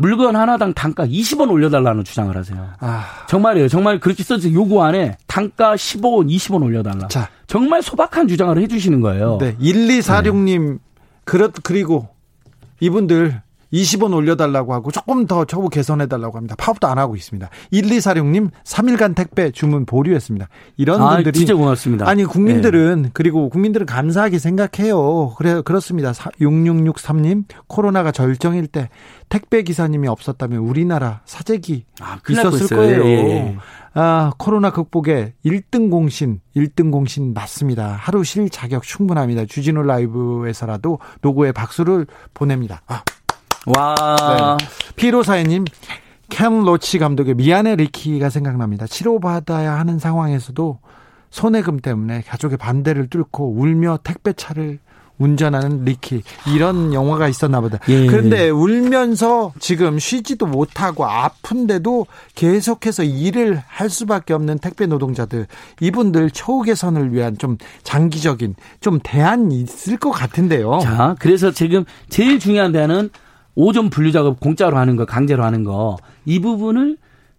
D: 물건 하나당 단가 20원 올려달라는 주장을 하세요.
A: 아,
D: 정말이에요. 정말 그렇게 써서 요구 안에 단가 15원, 20원 올려달라.
A: 자,
D: 정말 소박한 주장을 해주시는 거예요.
A: 네. 1246님, 그렇, 그리고 이분들 20원 올려달라고 하고 조금 더 처우 개선해달라고 합니다. 파업도 안 하고 있습니다. 1246님, 3일간 택배 주문 보류했습니다. 이런
D: 아,
A: 분들이.
D: 진짜 고맙습니다.
A: 아니, 국민들은, 그리고 국민들은 감사하게 생각해요. 그래, 그렇습니다. 6663님, 코로나가 절정일 때 택배 기사님이 없었다면 우리나라 사재기
D: 아,
A: 있었을. 거예요.
D: 예, 예.
A: 아, 코로나 극복에 1등 공신, 1등 공신 맞습니다. 하루 쉴 자격 충분합니다. 주진우 라이브에서라도 노고에 박수를 보냅니다. 아,
D: 와.
A: 피로사회님, 켄 로치 감독의 미안해 리키가 생각납니다. 치료받아야 하는 상황에서도 손해금 때문에 가족의 반대를 뚫고 울며 택배차를 운전하는 리키 이런 영화가 있었나 보다.
D: 예.
A: 그런데 울면서 지금 쉬지도 못하고 아픈데도 계속해서 일을 할 수밖에 없는 택배 노동자들 이분들 처우 개선을 위한 좀 장기적인 좀 대안이 있을 것 같은데요.
D: 자, 그래서 지금 제일 중요한 데는 오전 분류 작업 공짜로 하는 거, 강제로 하는 거. 이 부분을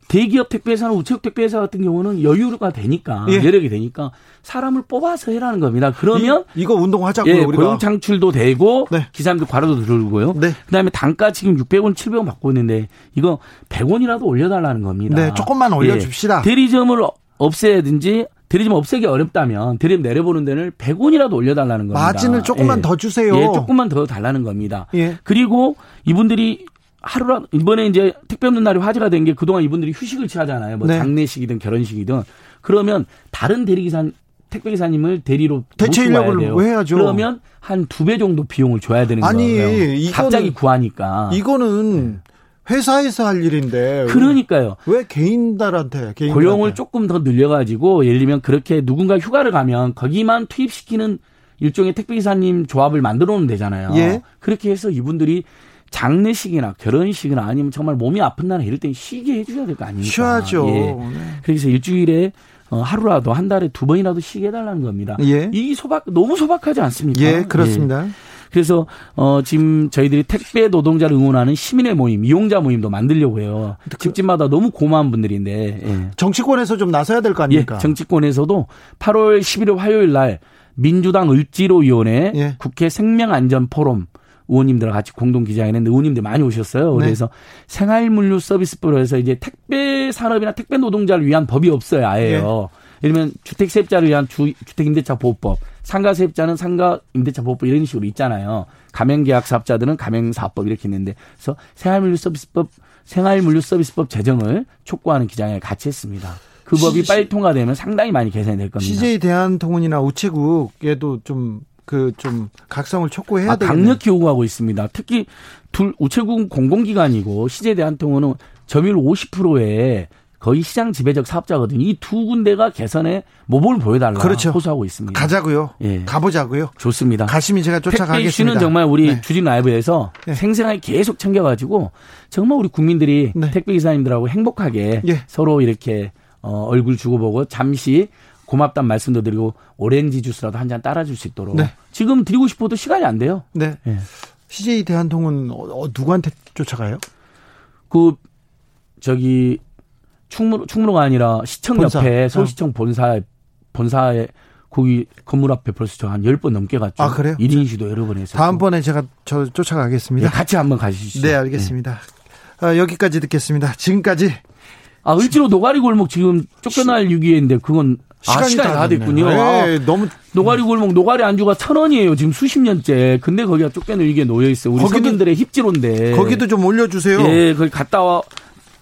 D: 대기업 택배사나 우체국 택배사 같은 경우는 여유가 되니까,
A: 예.
D: 여력이 되니까 사람을 뽑아서 해라는 겁니다. 그러면
A: 이, 거 운동하자고요
D: 예,
A: 우리가.
D: 고용 창출도 되고
A: 네.
D: 기사님들 과로도 들어오고요.
A: 네.
D: 그다음에 단가 지금 600원, 700원 받고 있는데 이거 100원이라도 올려달라는 겁니다.
A: 네, 조금만 올려줍시다.
D: 예, 대리점을 없애든지 대리점 없애기 어렵다면 대리점 내려보는 데는 100원이라도 올려달라는 겁니다.
A: 마진을 조금만
D: 예.
A: 더 주세요.
D: 예, 조금만 더 달라는 겁니다.
A: 예.
D: 그리고 이분들이 하루라 이번에 이제 택배 없는 날이 화제가 된 게 그동안 이분들이 휴식을 취하잖아요. 뭐
A: 네.
D: 장례식이든 결혼식이든 그러면 다른 대리기사 택배 기사님을 대리로
A: 대체 인력을. 해야죠.
D: 그러면 한 두 배 정도 비용을 줘야 되는
A: 아니,
D: 거예요.
A: 이거는-
D: 갑자기 구하니까.
A: 이거는 회사에서 할 일인데
D: 네. 그러니까요.
A: 왜 개인들한테 개인들한테.
D: 고용을 조금 더 늘려가지고 예를 들면 그렇게 누군가 휴가를 가면 거기만 투입시키는 일종의 택배기사님 조합을 만들어 놓으면 되잖아요.
A: 예.
D: 그렇게 해서 이분들이 장례식이나 결혼식이나 아니면 정말 몸이 아픈 날 이럴 땐 쉬게 해줘야 될 거 아닙니까?
A: 쉬어야죠.
D: 예.
A: 네.
D: 그래서 일주일에 어, 하루라도 한 달에 두 번이라도 쉬게 해달라는 겁니다.
A: 예.
D: 이 소박 너무 소박하지 않습니까?
A: 예, 그렇습니다.
D: 그래서 어 지금 저희들이 택배 노동자를 응원하는 시민의 모임, 이용자 모임도 만들려고 해요. 그 집집마다 너무 고마운 분들인데 예.
A: 정치권에서 좀 나서야 될 거 아닙니까?
D: 예, 정치권에서도 8월 11일 화요일 날 민주당 을지로위원회
A: 예.
D: 국회 생명안전포럼 의원님들 같이 공동 기자회했는데 의원님들 많이 오셨어요.
A: 네.
D: 그래서 생활물류 서비스부로해서 이제 택배 산업이나 택배 노동자를 위한 법이 없어요. 아예요. 예를 들면 주택 세입자를 위한 주, 주택 임대차 보호법, 상가 세입자는 상가 임대차 보호법 이런 식으로 있잖아요. 가맹 계약 사업자들은 가맹 사업법 이렇게 있는데 그래서 생활물류 서비스법 생활물류 서비스법 제정을 촉구하는 기자회를 같이 했습니다. 그 법이
A: 시-
D: 빨리 통과되면 상당히 많이 개선이 될 겁니다.
A: CJ 대한통운이나 우체국에도 좀 그좀 각성을 촉구해야
D: 아,
A: 되겠네요.
D: 강력히 요구하고 있습니다. 특히 둘 우체국 공공기관이고 CJ 대한통운은 점유율 50%의 거의 시장 지배적 사업자거든요. 이 두 군데가 개선에 모범을 보여달라
A: 그렇죠.
D: 호소하고 있습니다.
A: 가자고요.
D: 예.
A: 가보자고요.
D: 좋습니다.
A: 가시면 제가 쫓아가겠습니다.
D: 이슈는 정말 우리
A: 네.
D: 주진 라이브에서
A: 네.
D: 생생하게 계속 챙겨가지고 정말 우리 국민들이
A: 네.
D: 택배 기사님들하고 행복하게
A: 예.
D: 서로 이렇게 어, 얼굴 주고보고 잠시 고맙단 말씀도 드리고 오렌지 주스라도 한 잔 따라줄 수 있도록
A: 네.
D: 지금 드리고 싶어도 시간이 안 돼요.
A: 네.
D: 예.
A: CJ 대한통운 어, 어, 누구한테 쫓아가요?
D: 그 저기 충무 충무로가 아니라 시청
A: 본사.
D: 옆에
A: 어.
D: 서울시청 본사 본사에 거기 건물 앞에 벌써 저한 10번 넘게 갔죠.
A: 아, 그래요?
D: 1인 시도 여러 번 했었고.
A: 다음번에 제가 저
D: 예,
A: 쫓아가겠습니다.
D: 같이 한번 가시죠.
A: 네, 알겠습니다. 아, 여기까지 듣겠습니다. 지금까지
D: 아, 을지로 노가리 골목 지금 쫓겨날 위기인데 그건 아, 시간이 다 됐군요. 아,
A: 네, 너무
D: 노가리 골목 노가리 안주가 천 원이에요. 지금 수십 년째. 근데 거기가 쫓겨날 위기에 놓여 있어요. 우리
A: 거기도-
D: 서민들의 힙지로인데.
A: 거기도 좀 올려 주세요.
D: 예, 거기 갔다 와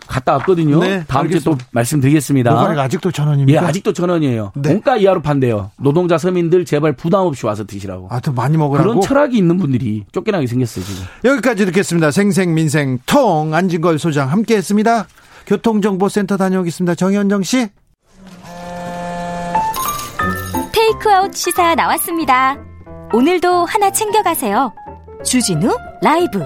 D: 갔다 왔거든요.
A: 네,
D: 다음 주에 또
A: 알겠습니다.
D: 말씀드리겠습니다.
A: 노가리가 아직도 천
D: 예,
A: 원입니까?
D: 아직도 천 원이에요.
A: 네.
D: 원가 이하로 판대요. 노동자 서민들 제발 부담 없이 와서 드시라고.
A: 아, 더 많이 먹으라고.
D: 그런 철학이 있는 분들이 쫓겨나게 생겼어요, 지금.
A: 여기까지 듣겠습니다. 생생 민생 통 안진걸 소장 함께 했습니다. 교통정보센터 다녀오겠습니다. 정현정 씨.
E: 테이크아웃 시사 나왔습니다. 오늘도 하나 챙겨가세요. 주진우 라이브.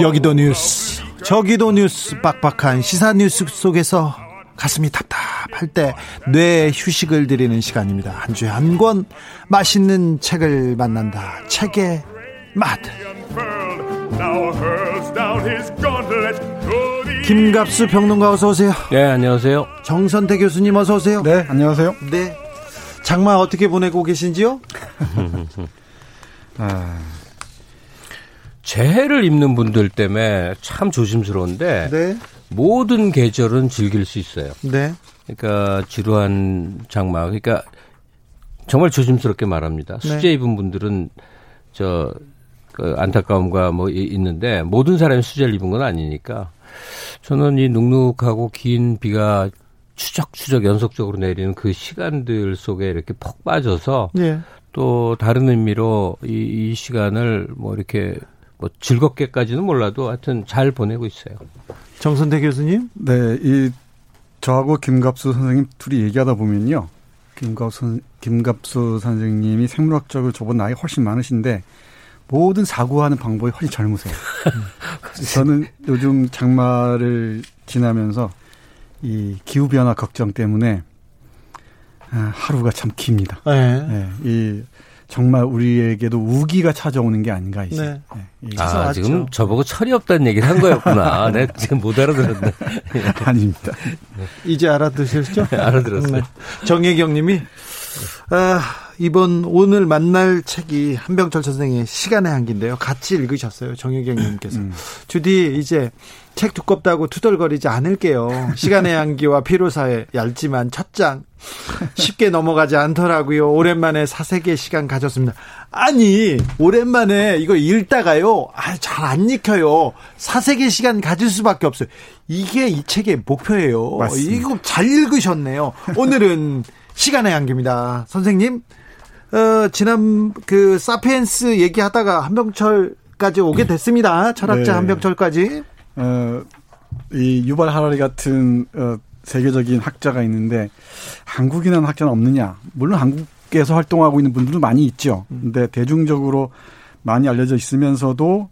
A: 여기도 뉴스, 저기도 뉴스, 빡빡한 시사 뉴스 속에서 가슴이 답답할 때뇌 휴식을 드리는 시간입니다. 한 주에 한 권 맛있는 책을 만난다. 책의 맛. 김갑수 평론가 어서 오세요.
F: 네, 안녕하세요.
A: 정선태 교수님 어서 오세요.
G: 네, 안녕하세요.
A: 네. 장마 어떻게 보내고 계신지요?
G: 아,
F: 재해를 입는 분들 때문에 참 조심스러운데
A: 네.
F: 모든 계절은 즐길 수 있어요.
A: 네.
F: 그러니까 지루한 장마. 그러니까 정말 조심스럽게 말합니다.
A: 네.
F: 수제 입은 분들은 저 그 안타까움과 뭐 이- 있는데 모든 사람이 수제를 입은 건 아니니까 저는 이 눅눅하고 긴 비가 추적추적 연속적으로 내리는 그 시간들 속에 이렇게 푹 빠져서
A: 예.
F: 또 다른 의미로 이, 이 시간을 뭐 이렇게 뭐 즐겁게까지는 몰라도 하여튼 잘 보내고 있어요.
A: 정선태 교수님?
G: 네, 이 저하고 김갑수 선생님 둘이 얘기하다 보면요. 김갑수, 선- 김갑수 선생님이 생물학적으로 저보다 나이 훨씬 많으신데 모든 사고하는 방법이 훨씬 젊으세요. 저는 요즘 장마를 지나면서 이 기후 변화 걱정 때문에 아, 하루가 참 깁니다.
A: 네.
G: 네, 이 정말 우리에게도 우기가 찾아오는 게 아닌가 이제.
A: 네.
G: 네, 이-
F: 아,
A: 왔죠.
F: 지금 저보고 철이 없다는 얘기를 한 거였구나. 내가 지금 못 알아들었네.
G: 아닙니다.
A: 이제 알아두셨죠?
F: 알아들었어요.
A: 네. 정혜경 님이, 아, 이번 오늘 만날 책이 한병철 선생의 시간의 한기인데요. 같이 읽으셨어요. 정혜경 님께서.
G: 음.
A: 주디, 이제 책 두껍다고 투덜거리지 않을게요. 시간의 한기와 피로사에 얇지만 첫 장. 쉽게 넘어가지 않더라고요. 오랜만에 사색의 시간 가졌습니다. 아니, 오랜만에 이거 읽다가요. 아, 잘 안 읽혀요. 사색의 시간 가질 수밖에 없어요. 이게 이 책의 목표예요.
G: 맞습니다.
A: 이거 잘 읽으셨네요. 오늘은 시간의 한계입니다. 선생님, 어, 지난 그 사피엔스 얘기하다가 한병철까지 오게 됐습니다. 철학자
G: 네.
A: 한병철까지.
G: 어, 이 유발 하라리 같은 어, 세계적인 학자가 있는데 한국이라는 학자는 없느냐? 물론 한국에서 활동하고 있는 분들도 많이 있죠. 근데 대중적으로 많이 알려져 있으면서도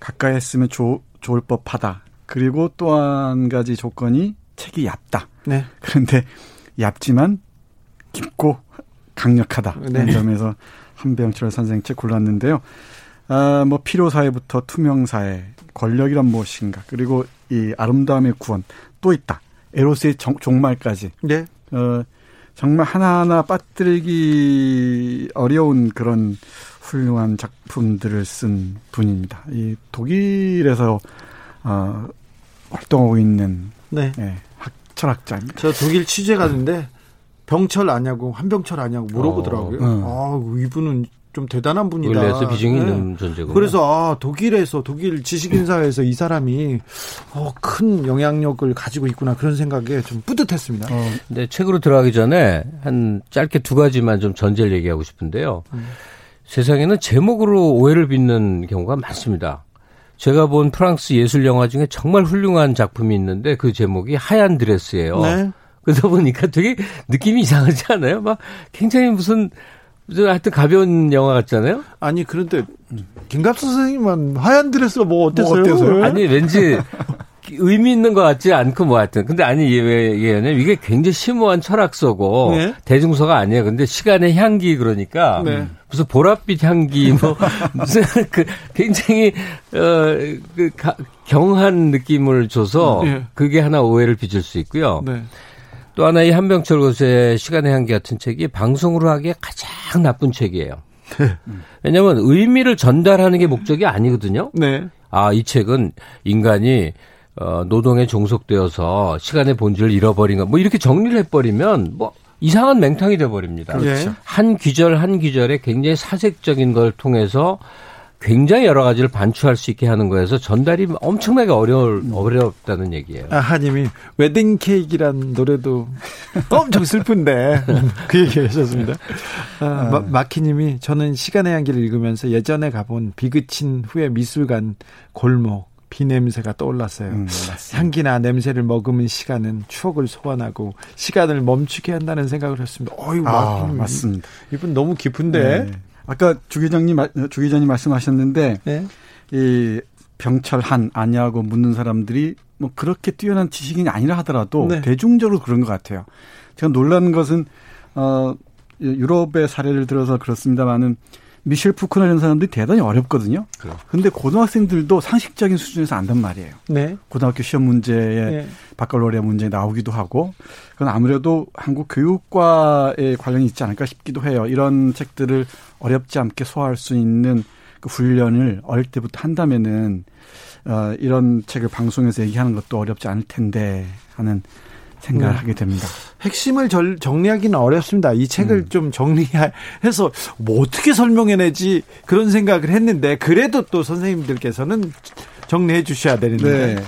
G: 가까이 했으면 좋, 좋을 법하다. 그리고 또 한 가지 조건이 책이 얇다. 네. 그런데 얇지만 깊고 강력하다. 네. 그 점에서 한병철 선생 책 골랐는데요. 아, 뭐 필요사회부터 투명사회, 권력이란 무엇인가, 그리고 이 아름다움의 구원 또 있다. 에로스의 정, 종말까지. 네. 어, 정말 하나하나 빠뜨리기 어려운 그런 훌륭한 작품들을 쓴 분입니다. 이 독일에서 어, 활동하고 있는 네. 네, 학, 철학자입니다.
A: 저 독일 취재 가는데 병철 아냐고 한병철 아냐고 물어보더라고요. 어, 아, 이분은 좀 대단한 분이다.
F: 원래서 비중이 네. 있는 존재고.
A: 그래서 아, 독일에서 독일 지식인 사회에서 이 사람이 어, 큰 영향력을 가지고 있구나 그런 생각에 좀 뿌듯했습니다. 어,
F: 근데 책으로 들어가기 전에 한 짧게 두 가지만 좀 전제를 얘기하고 싶은데요. 음. 세상에는 제목으로 오해를 빚는 경우가 많습니다. 제가 본 프랑스 예술 영화 중에 정말 훌륭한 작품이 있는데 그 제목이 하얀 드레스예요. 네. 그러다 보니까 되게 느낌이 이상하지 않아요? 막 굉장히 무슨 하여튼 가벼운 영화 같잖아요.
A: 아니 그런데 김갑수 선생님은 하얀 드레스가 뭐 어땠어요? 뭐 어때서요?
F: 아니 왠지 의미 있는 것 같지 않고 뭐 하여튼 근데 아니 왜 얘기하냐면 이게 굉장히 심오한 철학서고 네. 대중서가 아니에요. 근데 시간의 향기 그러니까 네. 무슨 보랏빛 향기 뭐 무슨 그 굉장히 어그 경한 느낌을 줘서 네. 그게 하나 오해를 빚을 수 있고요. 네. 또 하나 이 한병철 교수의 시간의 향기 같은 책이 방송으로 하기에 가장 나쁜 책이에요. 네. 왜냐하면 의미를 전달하는 게 목적이 아니거든요. 네. 아, 이 책은 인간이 어, 노동에 종속되어서 시간의 본질을 잃어버린 것, 뭐 이렇게 정리를 해버리면 뭐 이상한 맹탕이 돼버립니다. 그렇죠. 한 귀절 한 귀절에 굉장히 사색적인 걸 통해서 굉장히 여러 가지를 반추할 수 있게 하는 거에서 전달이 엄청나게 어려울, 어렵다는 얘기예요.
A: 아, 하님이 웨딩 케이크란 노래도 엄청 슬픈데 그 얘기 하셨습니다. 아, 마, 마키님이 저는 시간의 향기를 읽으면서 예전에 가본 비그친 후에 미술관 골목 비 냄새가 떠올랐어요. 음, 향기나 냄새를 머금은 시간은 추억을 소환하고 시간을 멈추게 한다는 생각을 했습니다. 어이, 아, 맞습니다. 이분 너무 깊은데. 네.
G: 아까 주 기장님 주 기자님 말씀하셨는데 네. 이 병철한 아니하고 묻는 사람들이 뭐 그렇게 뛰어난 지식인이 아니라 하더라도 네. 대중적으로 그런 것 같아요. 제가 놀라는 것은 어 유럽의 사례를 들어서 그렇습니다만은 미셸 푸크나 이런 사람들이 대단히 어렵거든요. 그런데 고등학생들도 상식적인 수준에서 안단 말이에요. 네. 고등학교 시험 문제에 네. 바칼로레아 문제에 나오기도 하고 그건 아무래도 한국 교육과에 관련이 있지 않을까 싶기도 해요. 이런 책들을 어렵지 않게 소화할 수 있는 그 훈련을 어릴 때부터 한다면은 어, 이런 책을 방송에서 얘기하는 것도 어렵지 않을 텐데 하는 생각을 네. 하게 됩니다.
A: 핵심을 절, 정리하기는 어렵습니다. 이 책을 음. 좀 정리해서 뭐 어떻게 설명해내지 그런 생각을 했는데 그래도 또 선생님들께서는 정리해 주셔야 되는데. 네.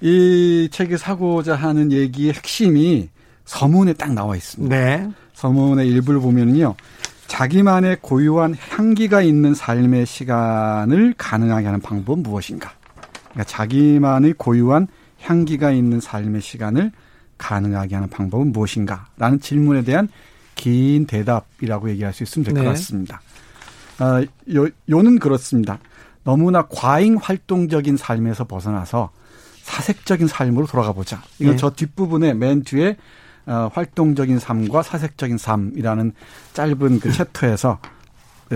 G: 이 책에 사고자 하는 얘기의 핵심이 서문에 딱 나와 있습니다. 네. 서문의 일부를 보면요. 자기만의 고유한 향기가 있는 삶의 시간을 가능하게 하는 방법은 무엇인가? 그러니까 자기만의 고유한 향기가 있는 삶의 시간을 가능하게 하는 방법은 무엇인가? 라는 질문에 대한 긴 대답이라고 얘기할 수 있으면 될것 네. 같습니다. 어, 요, 요는 그렇습니다. 너무나 과잉 활동적인 삶에서 벗어나서 사색적인 삶으로 돌아가 보자. 이건 네. 저 뒷부분에 맨 뒤에 어, 활동적인 삶과 사색적인 삶이라는 짧은 그 챕터에서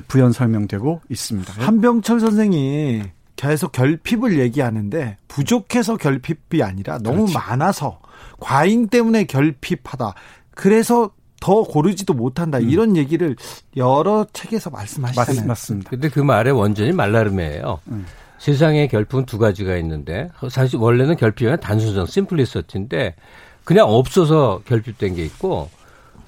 G: 부연 설명되고 있습니다.
A: 한병철 선생이 계속 결핍을 얘기하는데 부족해서 결핍이 아니라 너무 그렇지. 많아서 과잉 때문에 결핍하다. 그래서 더 고르지도 못한다. 음. 이런 얘기를 여러 책에서 말씀하시잖아요.
G: 맞습니다.
F: 근데 그 말의 원전이 말라름이에요. 음. 세상에 결핍은 두 가지가 있는데 사실 원래는 결핍은 단순성 심플리서티인데 그냥 없어서 결핍된 게 있고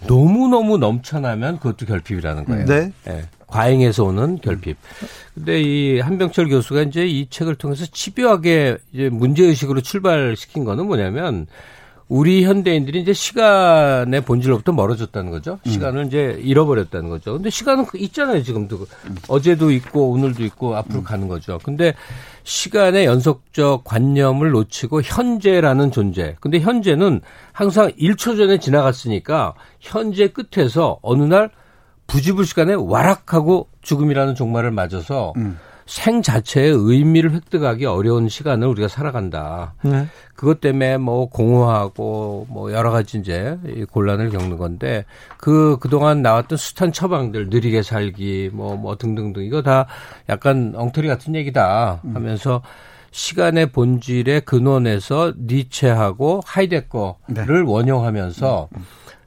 F: 너무 너무 넘쳐나면 그것도 결핍이라는 거예요. 네. 네. 과잉에서 오는 결핍. 근데 이 한병철 교수가 이제 이 책을 통해서 집요하게 이제 문제 의식으로 출발시킨 거는 뭐냐면 우리 현대인들이 이제 시간의 본질로부터 멀어졌다는 거죠. 음. 시간을 음. 이제 잃어버렸다는 거죠. 근데 시간은 그 있잖아요, 지금도. 음. 어제도 있고 오늘도 있고 앞으로 음. 가는 거죠. 근데 시간의 연속적 관념을 놓치고 현재라는 존재. 근데 현재는 항상 1초 전에 지나갔으니까 현재 끝에서 어느 날 부지불식간에 와락하고 죽음이라는 종말을 맞아서 음. 생 자체의 의미를 획득하기 어려운 시간을 우리가 살아간다.
A: 네.
F: 그것 때문에 뭐 공허하고 뭐 여러 가지 이제 곤란을 겪는 건데 그 그동안 나왔던 숱한 처방들 느리게 살기 뭐뭐 뭐 등등등 이거 다 약간 엉터리 같은 얘기다 하면서 시간의 본질의 근원에서 니체하고 하이데거를
G: 네.
F: 원용하면서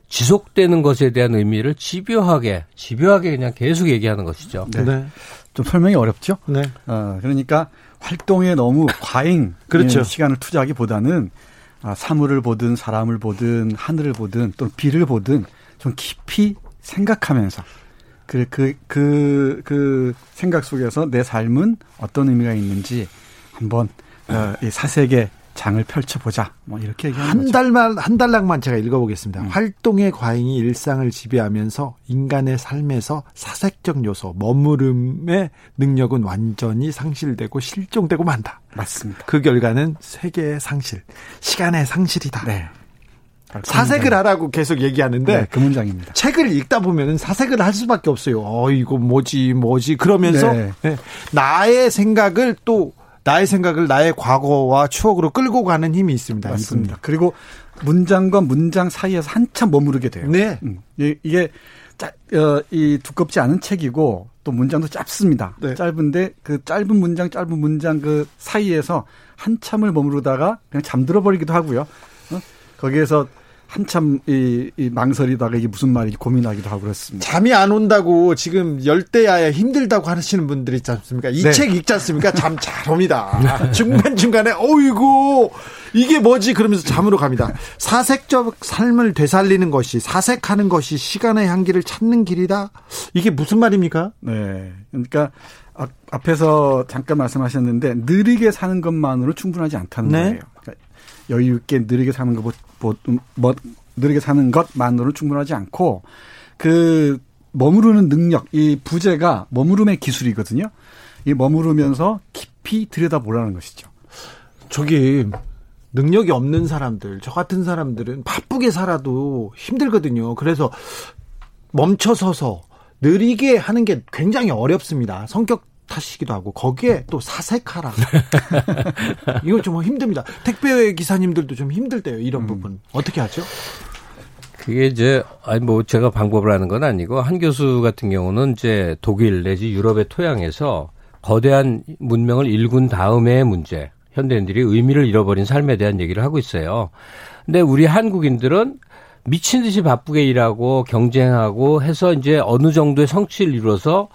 F: 지속되는 것에 대한 의미를 집요하게 집요하게 그냥 계속 얘기하는 것이죠.
G: 네.
A: 네.
G: 좀 설명이 어렵죠?
A: 네.
G: 어, 그러니까 활동에 너무 과잉
A: 그렇죠.
G: 시간을 투자하기보다는 아, 사물을 보든 사람을 보든 하늘을 보든 또 비를 보든 좀 깊이 생각하면서 그, 그, 그, 그 생각 속에서 내 삶은 어떤 의미가 있는지 한번 어, 이 사색의 장을 펼쳐보자. 뭐 이렇게 얘기하는
A: 한. 달만 한 달락만 제가 읽어보겠습니다.
G: 음.
A: 활동의 과잉이 일상을 지배하면서 인간의 삶에서 사색적 요소, 머무름의 능력은 완전히 상실되고 실종되고 만다.
G: 맞습니다.
A: 그 결과는 세계의 상실, 시간의 상실이다.
G: 네.
A: 사색을 하라고 계속 얘기하는데
G: 네, 그 문장입니다.
A: 책을 읽다 보면은 사색을 할 수밖에 없어요. 어, 이거 뭐지, 뭐지. 그러면서
G: 네.
A: 네, 나의 생각을 또 나의 생각을 나의 과거와 추억으로 끌고 가는 힘이 있습니다.
G: 맞습니다. 그리고 문장과 문장 사이에서 한참 머무르게 돼요.
A: 네.
G: 음, 이- 이게 짜, 어, 이 두껍지 않은 책이고 또 문장도 짧습니다.
A: 네.
G: 짧은데 그 짧은 문장 짧은 문장 그 사이에서 한참을 머무르다가 그냥 잠들어 버리기도 하고요. 어? 거기에서 한참 이, 이 망설이다가 이게 무슨 말인지 고민하기도 하고 그렇습니다.
A: 잠이 안 온다고 지금 열대야에 힘들다고 하시는 분들이 있지 않습니까? 이
G: 네.
A: 책 읽지 않습니까? 잠 잘 옵니다. 중간중간에, 어이구, 이게 뭐지? 그러면서 잠으로 갑니다. 사색적 삶을 되살리는 것이, 사색하는 것이 시간의 향기를 찾는 길이다? 이게 무슨 말입니까?
G: 네. 그러니까 앞- 앞에서 잠깐 말씀하셨는데 느리게 사는 것만으로 충분하지 않다는
A: 네.
G: 거예요. 그러니까 여유 있게 느리게 사는 것, 뭐, 뭐, 느리게 사는 것만으로는 충분하지 않고 그 머무르는 능력, 이 부재가 머무름의 기술이거든요. 이 머무르면서 깊이 들여다보라는 것이죠.
A: 저기, 능력이 없는 사람들, 저 같은 사람들은 바쁘게 살아도 힘들거든요. 그래서 멈춰서서 느리게 하는 게 굉장히 어렵습니다. 성격 탓이기도 하고 거기에 또 사색하라. 이거 좀 힘듭니다. 택배 기사님들도 좀 힘들대요. 이런 부분 어떻게 하죠?
F: 그게 이제 아니 뭐 제가 방법을 하는 건 아니고 한 교수 같은 경우는 이제 독일 내지 유럽의 토양에서 거대한 문명을 일군 다음의 문제 현대인들이 의미를 잃어버린 삶에 대한 얘기를 하고 있어요. 근데 우리 한국인들은 미친 듯이 바쁘게 일하고 경쟁하고 해서 이제 어느 정도의 성취를 이루어서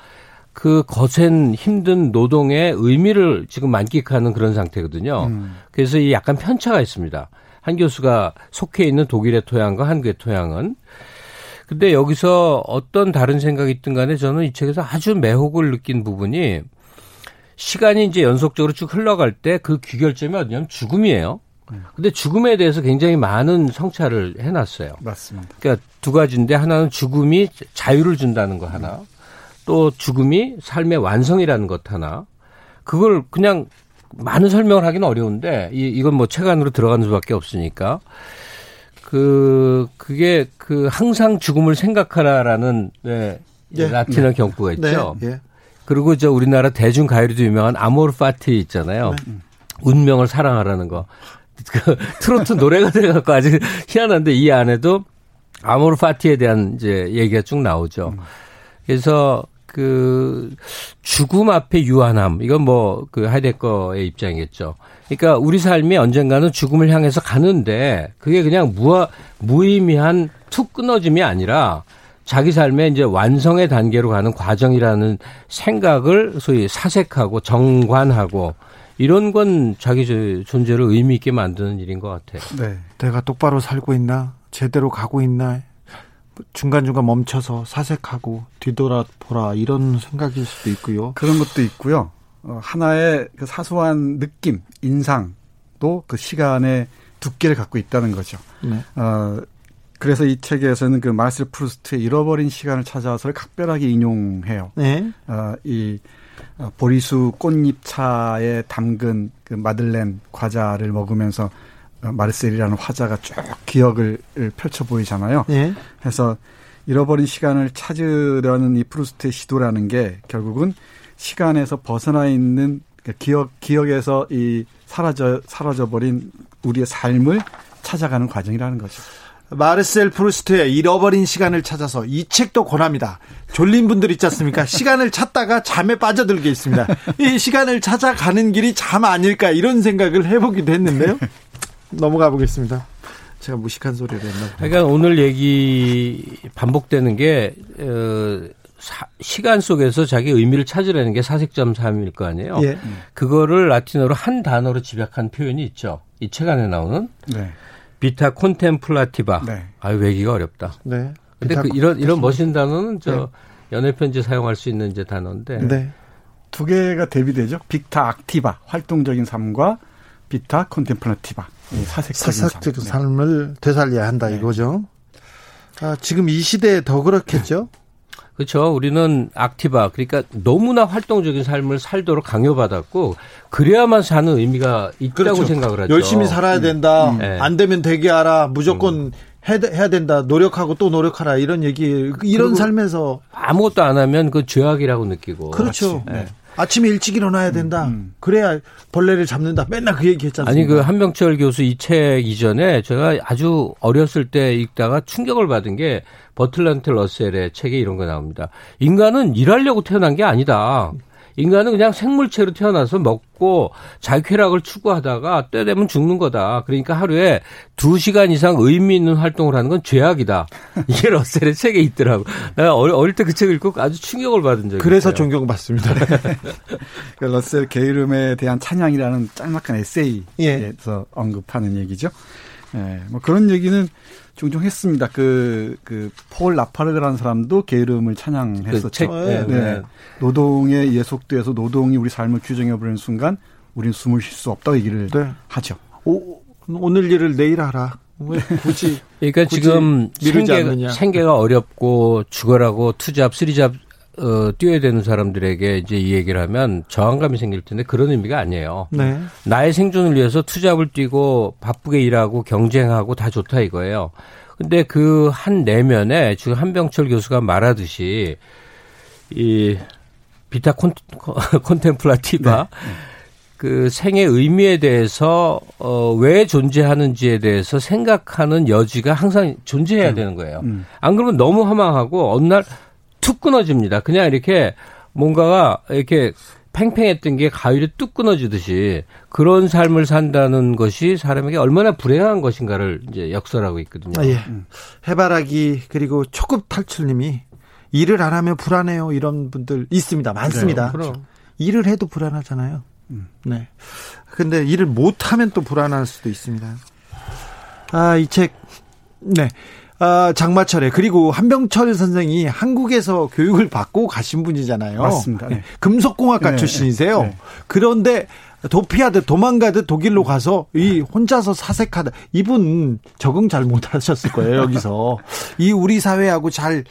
F: 그 거센 힘든 노동의 의미를 지금 만끽하는 그런 상태거든요. 그래서 이 약간 편차가 있습니다. 한 교수가 속해 있는 독일의 토양과 한국의 토양은. 근데 여기서 어떤 다른 생각이 있든 간에 저는 이 책에서 아주 매혹을 느낀 부분이 시간이 이제 연속적으로 쭉 흘러갈 때 그 귀결점이 어디냐면 죽음이에요. 근데 죽음에 대해서 굉장히 많은 성찰을 해놨어요.
G: 맞습니다.
F: 그러니까 두 가지인데 하나는 죽음이 자유를 준다는 거 하나, 또 죽음이 삶의 완성이라는 것 하나. 그걸 그냥 많은 설명을 하기는 어려운데 이 이건 뭐 책 안으로 들어가는 수밖에 없으니까 그 그게 그 항상 죽음을 생각하라라는 네,
A: 예.
F: 라틴어 경구가 있죠.
A: 네. 예.
F: 그리고 저 우리나라 대중 가요리도 유명한 아모르 파티 있잖아요. 운명을 사랑하라는 거. 그 트로트 노래가 돼갖고 아직 희한한데 이 안에도 아모르 파티에 대한 이제 얘기가 쭉 나오죠. 그래서 그 죽음 앞에 유한함 이건 뭐 그 하이데거의 입장이겠죠. 그러니까 우리 삶이 언젠가는 죽음을 향해서 가는데 그게 그냥 무하, 무의미한 툭 끊어짐이 아니라 자기 삶의 이제 완성의 단계로 가는 과정이라는 생각을 소위 사색하고 정관하고 이런 건 자기 저- 존재를 의미 있게 만드는 일인 것 같아요.
G: 네.
A: 내가 똑바로 살고 있나? 제대로 가고 있나? 중간중간 멈춰서 사색하고 뒤돌아보라 이런 생각일 수도 있고요.
G: 그런 것도 있고요. 어, 하나의 그 사소한 느낌, 인상도 그 시간의 두께를 갖고 있다는 거죠.
A: 네.
G: 어, 그래서 이 책에서는 그 마르셀 프루스트의 잃어버린 시간을 찾아서를 각별하게 인용해요.
A: 네.
G: 어, 이 어, 보리수 꽃잎 차에 담근 그 마들렌 과자를 먹으면서 어, 마르셀이라는 화자가 쭉 기억을 펼쳐 보이잖아요.
A: 네.
G: 해서 잃어버린 시간을 찾으려는 이 프루스트의 시도라는 게 결국은 시간에서 벗어나 있는 그러니까 기억 기억에서 이 사라져 사라져 버린 우리의 삶을 찾아가는 과정이라는 거죠.
A: 마르셀 프루스트의 잃어버린 시간을 찾아서 이 책도 권합니다. 졸린 분들 있지 않습니까? 시간을 찾다가 잠에 빠져들게 있습니다. 이 시간을 찾아가는 길이 잠 아닐까 이런 생각을 해보기도 했는데요. 넘어가 보겠습니다. 제가 무식한 소리를 했나 보요
F: 그러니까 오늘 얘기 반복되는 게 어, 사, 시간 속에서 자기 의미를 찾으려는 게 사색점 삶일 거 아니에요. 예. 그거를 라틴어로 한 단어로 집약한 표현이 있죠. 이 책 안에 나오는 네. 비타 콘템플라티바. 네. 아유 외기가 어렵다. 네. 근데 그 이런 이런 멋진 단어는 저 네. 연애 편지 사용할 수 있는 이제 단어인데. 네.
G: 두 개가 대비되죠. 빅타 악티바 활동적인 삶과 비타 콘템플라티바 사색적인,
A: 사색적인 삶. 을 되살려야 한다 네. 이거죠. 아, 지금 이 시대에 더 그렇겠죠.
F: 그렇죠. 우리는 악티바 그러니까 너무나 활동적인 삶을 살도록 강요받았고 그래야만 사는 의미가 있다고 그렇죠. 생각을 하죠.
A: 열심히 살아야 된다. 음. 네. 안 되면 되게 하라. 무조건 음. 해야 된다. 노력하고 또 노력하라. 이런 얘기 이런 삶에서
F: 아무것도 안 하면 그 죄악이라고 느끼고.
A: 그렇죠. 네. 아침에 일찍 일어나야 된다. 음, 음. 그래야 벌레를 잡는다. 맨날 그 얘기 했잖아요.
F: 아니, 그 한병철 교수 이 책 이전에 제가 아주 어렸을 때 읽다가 충격을 받은 게 버틀란트 러셀의 책에 이런 거 나옵니다. 인간은 일하려고 태어난 게 아니다. 인간은 그냥 생물체로 태어나서 먹고 자유쾌락을 추구하다가 때 되면 죽는 거다. 그러니까 하루에 두시간 이상 의미 있는 활동을 하는 건 죄악이다. 이게 러셀의 책에 있더라고. 내가 어릴 때 그 책을 읽고 아주 충격을 받은 적이
A: 그래서
F: 있어요.
A: 존경받습니다.
G: 그 러셀 게으름에 대한 찬양이라는 짤막한 에세이에서 예. 언급하는 얘기죠. 예, 뭐 그런 얘기는 종종 했습니다. 그, 그, 폴 라파르그라는 사람도 게으름을 찬양했었죠. 그 책, 네, 네. 네. 노동에 예속돼서 노동이 우리 삶을 규정해버리는 순간 우리는 숨을 쉴 수 없다고 얘기를 네. 하죠.
A: 오, 오늘 일을 내일 하라. 굳이.
F: 그러니까 굳이 지금 생계가, 생계가 어렵고 죽어라고 투잡, 쓰리잡 어, 뛰어야 되는 사람들에게 이제 이 얘기를 하면 저항감이 생길 텐데 그런 의미가 아니에요. 네. 나의 생존을 위해서 투잡을 뛰고 바쁘게 일하고 경쟁하고 다 좋다 이거예요. 근데 그 한 내면에 지금 한병철 교수가 말하듯이 이 비타 콘, 콘템플라티바 네. 그 생의 의미에 대해서 어, 왜 존재하는지에 대해서 생각하는 여지가 항상 존재해야 음. 되는 거예요. 음. 안 그러면 너무 허망하고 어느 날 툭 끊어집니다. 그냥 이렇게 뭔가가 이렇게 팽팽했던 게 가위로 뚝 끊어지듯이 그런 삶을 산다는 것이 사람에게 얼마나 불행한 것인가를 이제 역설하고 있거든요. 아, 예. 음.
A: 해바라기 그리고 초급 탈출님이 일을 안 하면 불안해요 이런 분들 있습니다. 많습니다. 네, 일을 해도 불안하잖아요. 음. 네. 근데 일을 못 하면 또 불안할 수도 있습니다. 아, 이 책, 네. 아, 장마철에 그리고 한병철 선생이 한국에서 교육을 받고 가신 분이잖아요.
G: 맞습니다. 네.
A: 금속공학과 네. 출신이세요. 네. 그런데 도피하듯 도망가듯 독일로 가서 이 혼자서 사색하다 이분 적응 잘 못하셨을 거예요 여기서 이 우리 사회하고 잘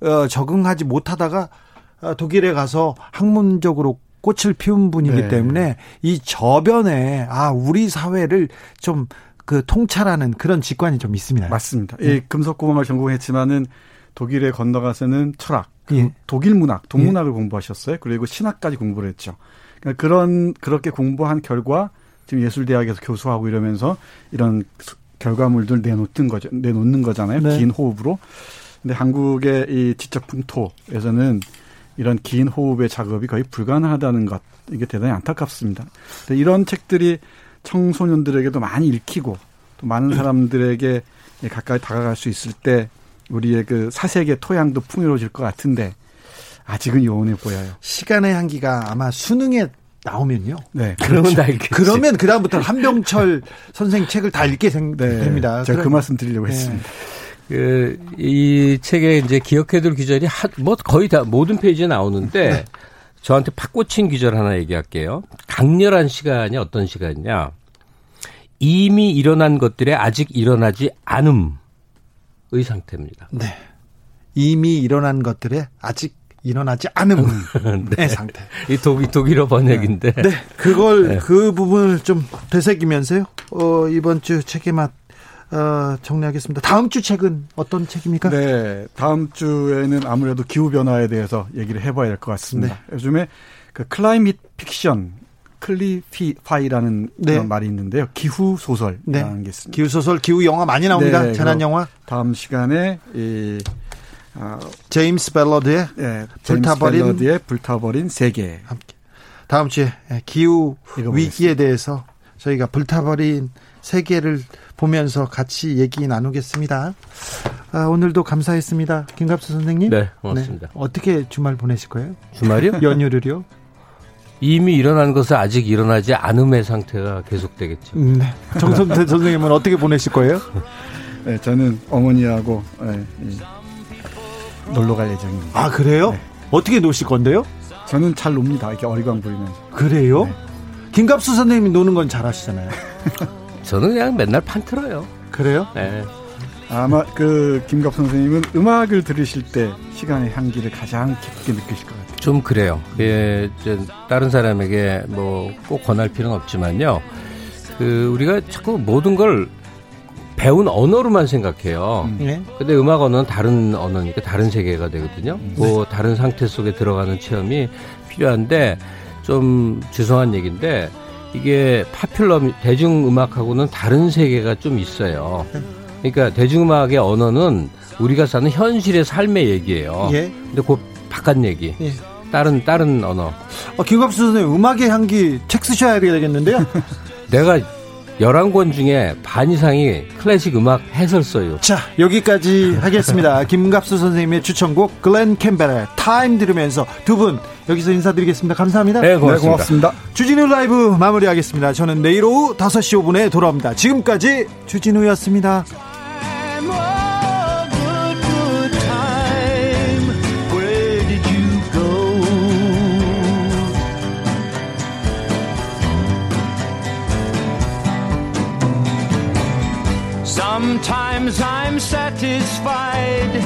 A: 어, 적응하지 못하다가 어, 독일에 가서 학문적으로 꽃을 피운 분이기 네. 때문에 이 저변에 아 우리 사회를 좀 그 통찰하는 그런 직관이 좀 있습니다.
G: 맞습니다. 예, 예 금속공학을 전공했지만은 독일에 건너가서는 철학, 예. 독일 문학, 동문학을 예. 공부하셨어요. 그리고 신학까지 공부를 했죠. 그러니까 그런 그렇게 공부한 결과 지금 예술대학에서 교수하고 이러면서 이런 결과물들 내놓는 거죠. 내놓는 거잖아요. 네. 긴 호흡으로. 근데 한국의 이 지적 풍토에서는 이런 긴 호흡의 작업이 거의 불가능하다는 것 이게 대단히 안타깝습니다. 이런 책들이 청소년들에게도 많이 읽히고 또 많은 사람들에게 가까이 다가갈 수 있을 때 우리의 그 사색의 토양도 풍요로워질 것 같은데 아직은 요원해 보여요.
A: 시간의 향기가 아마 수능에 나오면요.
F: 네. 그러면 그렇죠. 다 읽겠지.
A: 그러면 그다음부터 한병철 선생 책을 다 읽게 네. 됩니다.
G: 제가 그 말씀 드리려고 네. 했습니다.
F: 그, 이 책에 이제 기억해둘 기절이 하, 뭐 거의 다 모든 페이지에 나오는데 네. 저한테 팍 꽂힌 기절 하나 얘기할게요. 강렬한 시간이 어떤 시간이냐. 이미 일어난 것들에 아직 일어나지 않음의 상태입니다.
A: 네. 이미 일어난 것들에 아직 일어나지 않음의 네. 상태.
F: 이 독, 이 독일어 번역인데.
A: 네. 그걸, 네. 그 부분을 좀 되새기면서요. 어, 이번 주 책의 맛, 어, 정리하겠습니다. 다음 주 책은 어떤 책입니까?
G: 네. 다음 주에는 아무래도 기후 변화에 대해서 얘기를 해봐야 될 것 같습니다. 네. 요즘에 그 climate fiction cli-fi라는
A: 네.
G: 말이 있는데요. 기후 소설이라는
A: 네.
G: 게 있습니다.
A: 기후 소설, 기후 영화 많이 나옵니다.
G: 네,
A: 재난 영화.
G: 다음 시간에 이 아,
A: 제임스 벨러드의
G: 예,
A: 불타버린-
G: 불타버린 의 불타버린 세계
A: 함께. 다음 주에 기후
G: 읽어보겠습니다.
A: 위기에 대해서 저희가 불타버린 세계를 보면서 같이 얘기 나누겠습니다. 아, 오늘도 감사했습니다. 김갑수 선생님.
F: 네, 고맙습니다.
A: 어떻게 주말 보내실 거예요?
F: 주말이요?
A: 연휴를요?
F: 이미 일어난 것은 아직 일어나지 않음의 상태가 계속되겠죠.
A: 음, 네. 정선태 선생님은 어떻게 보내실 거예요?
G: 네, 저는 어머니하고 예, 이, 놀러 갈 예정입니다.
A: 아, 그래요?
G: 네.
A: 어떻게 노실 건데요?
G: 저는 잘 놉니다. 이렇게 어리광 부리면서.
A: 그래요?
G: 네.
A: 김갑수 선생님이 노는 건 잘하시잖아요.
F: 저는 그냥 맨날 판 틀어요.
A: 그래요?
F: 네.
G: 아마 그 김갑 선생님은 음악을 들으실 때 시간의 향기를 가장 깊게 느끼실 것 같아요.
F: 좀 그래요. 예, 저 다른 사람에게 뭐 꼭 권할 필요는 없지만요. 그 우리가 자꾸 모든 걸 배운 언어로만 생각해요.
A: 네.
F: 근데 음악 언어는 다른 언어니까 다른 세계가 되거든요. 뭐 다른 상태 속에 들어가는 체험이 필요한데 좀 죄송한 얘기인데 이게 파퓰러 대중음악하고는 다른 세계가 좀 있어요. 그러니까 대중음악의 언어는 우리가 사는 현실의 삶의 얘기예요.
A: 예.
F: 근데 그 바깥 얘기.
A: 예.
F: 다른 다른 언어.
A: 어, 김갑수 선생님 음악의 향기 책 쓰셔야 되겠는데요?
F: 내가 11권 중에 반 이상이 클래식 음악 해설서요.
A: 자, 여기까지 하겠습니다. 김갑수 선생님의 추천곡 글렌 캠벨의 Time 들으면서 두 분 여기서 인사드리겠습니다. 감사합니다.
F: 네, 고맙습니다.
G: 네, 고맙습니다.
A: 주진우 라이브 마무리하겠습니다. 저는 내일 오후 5시 5분에 돌아옵니다. 지금까지 주진우였습니다.
H: Sometimes I'm satisfied,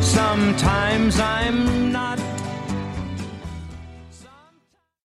H: sometimes I'm not.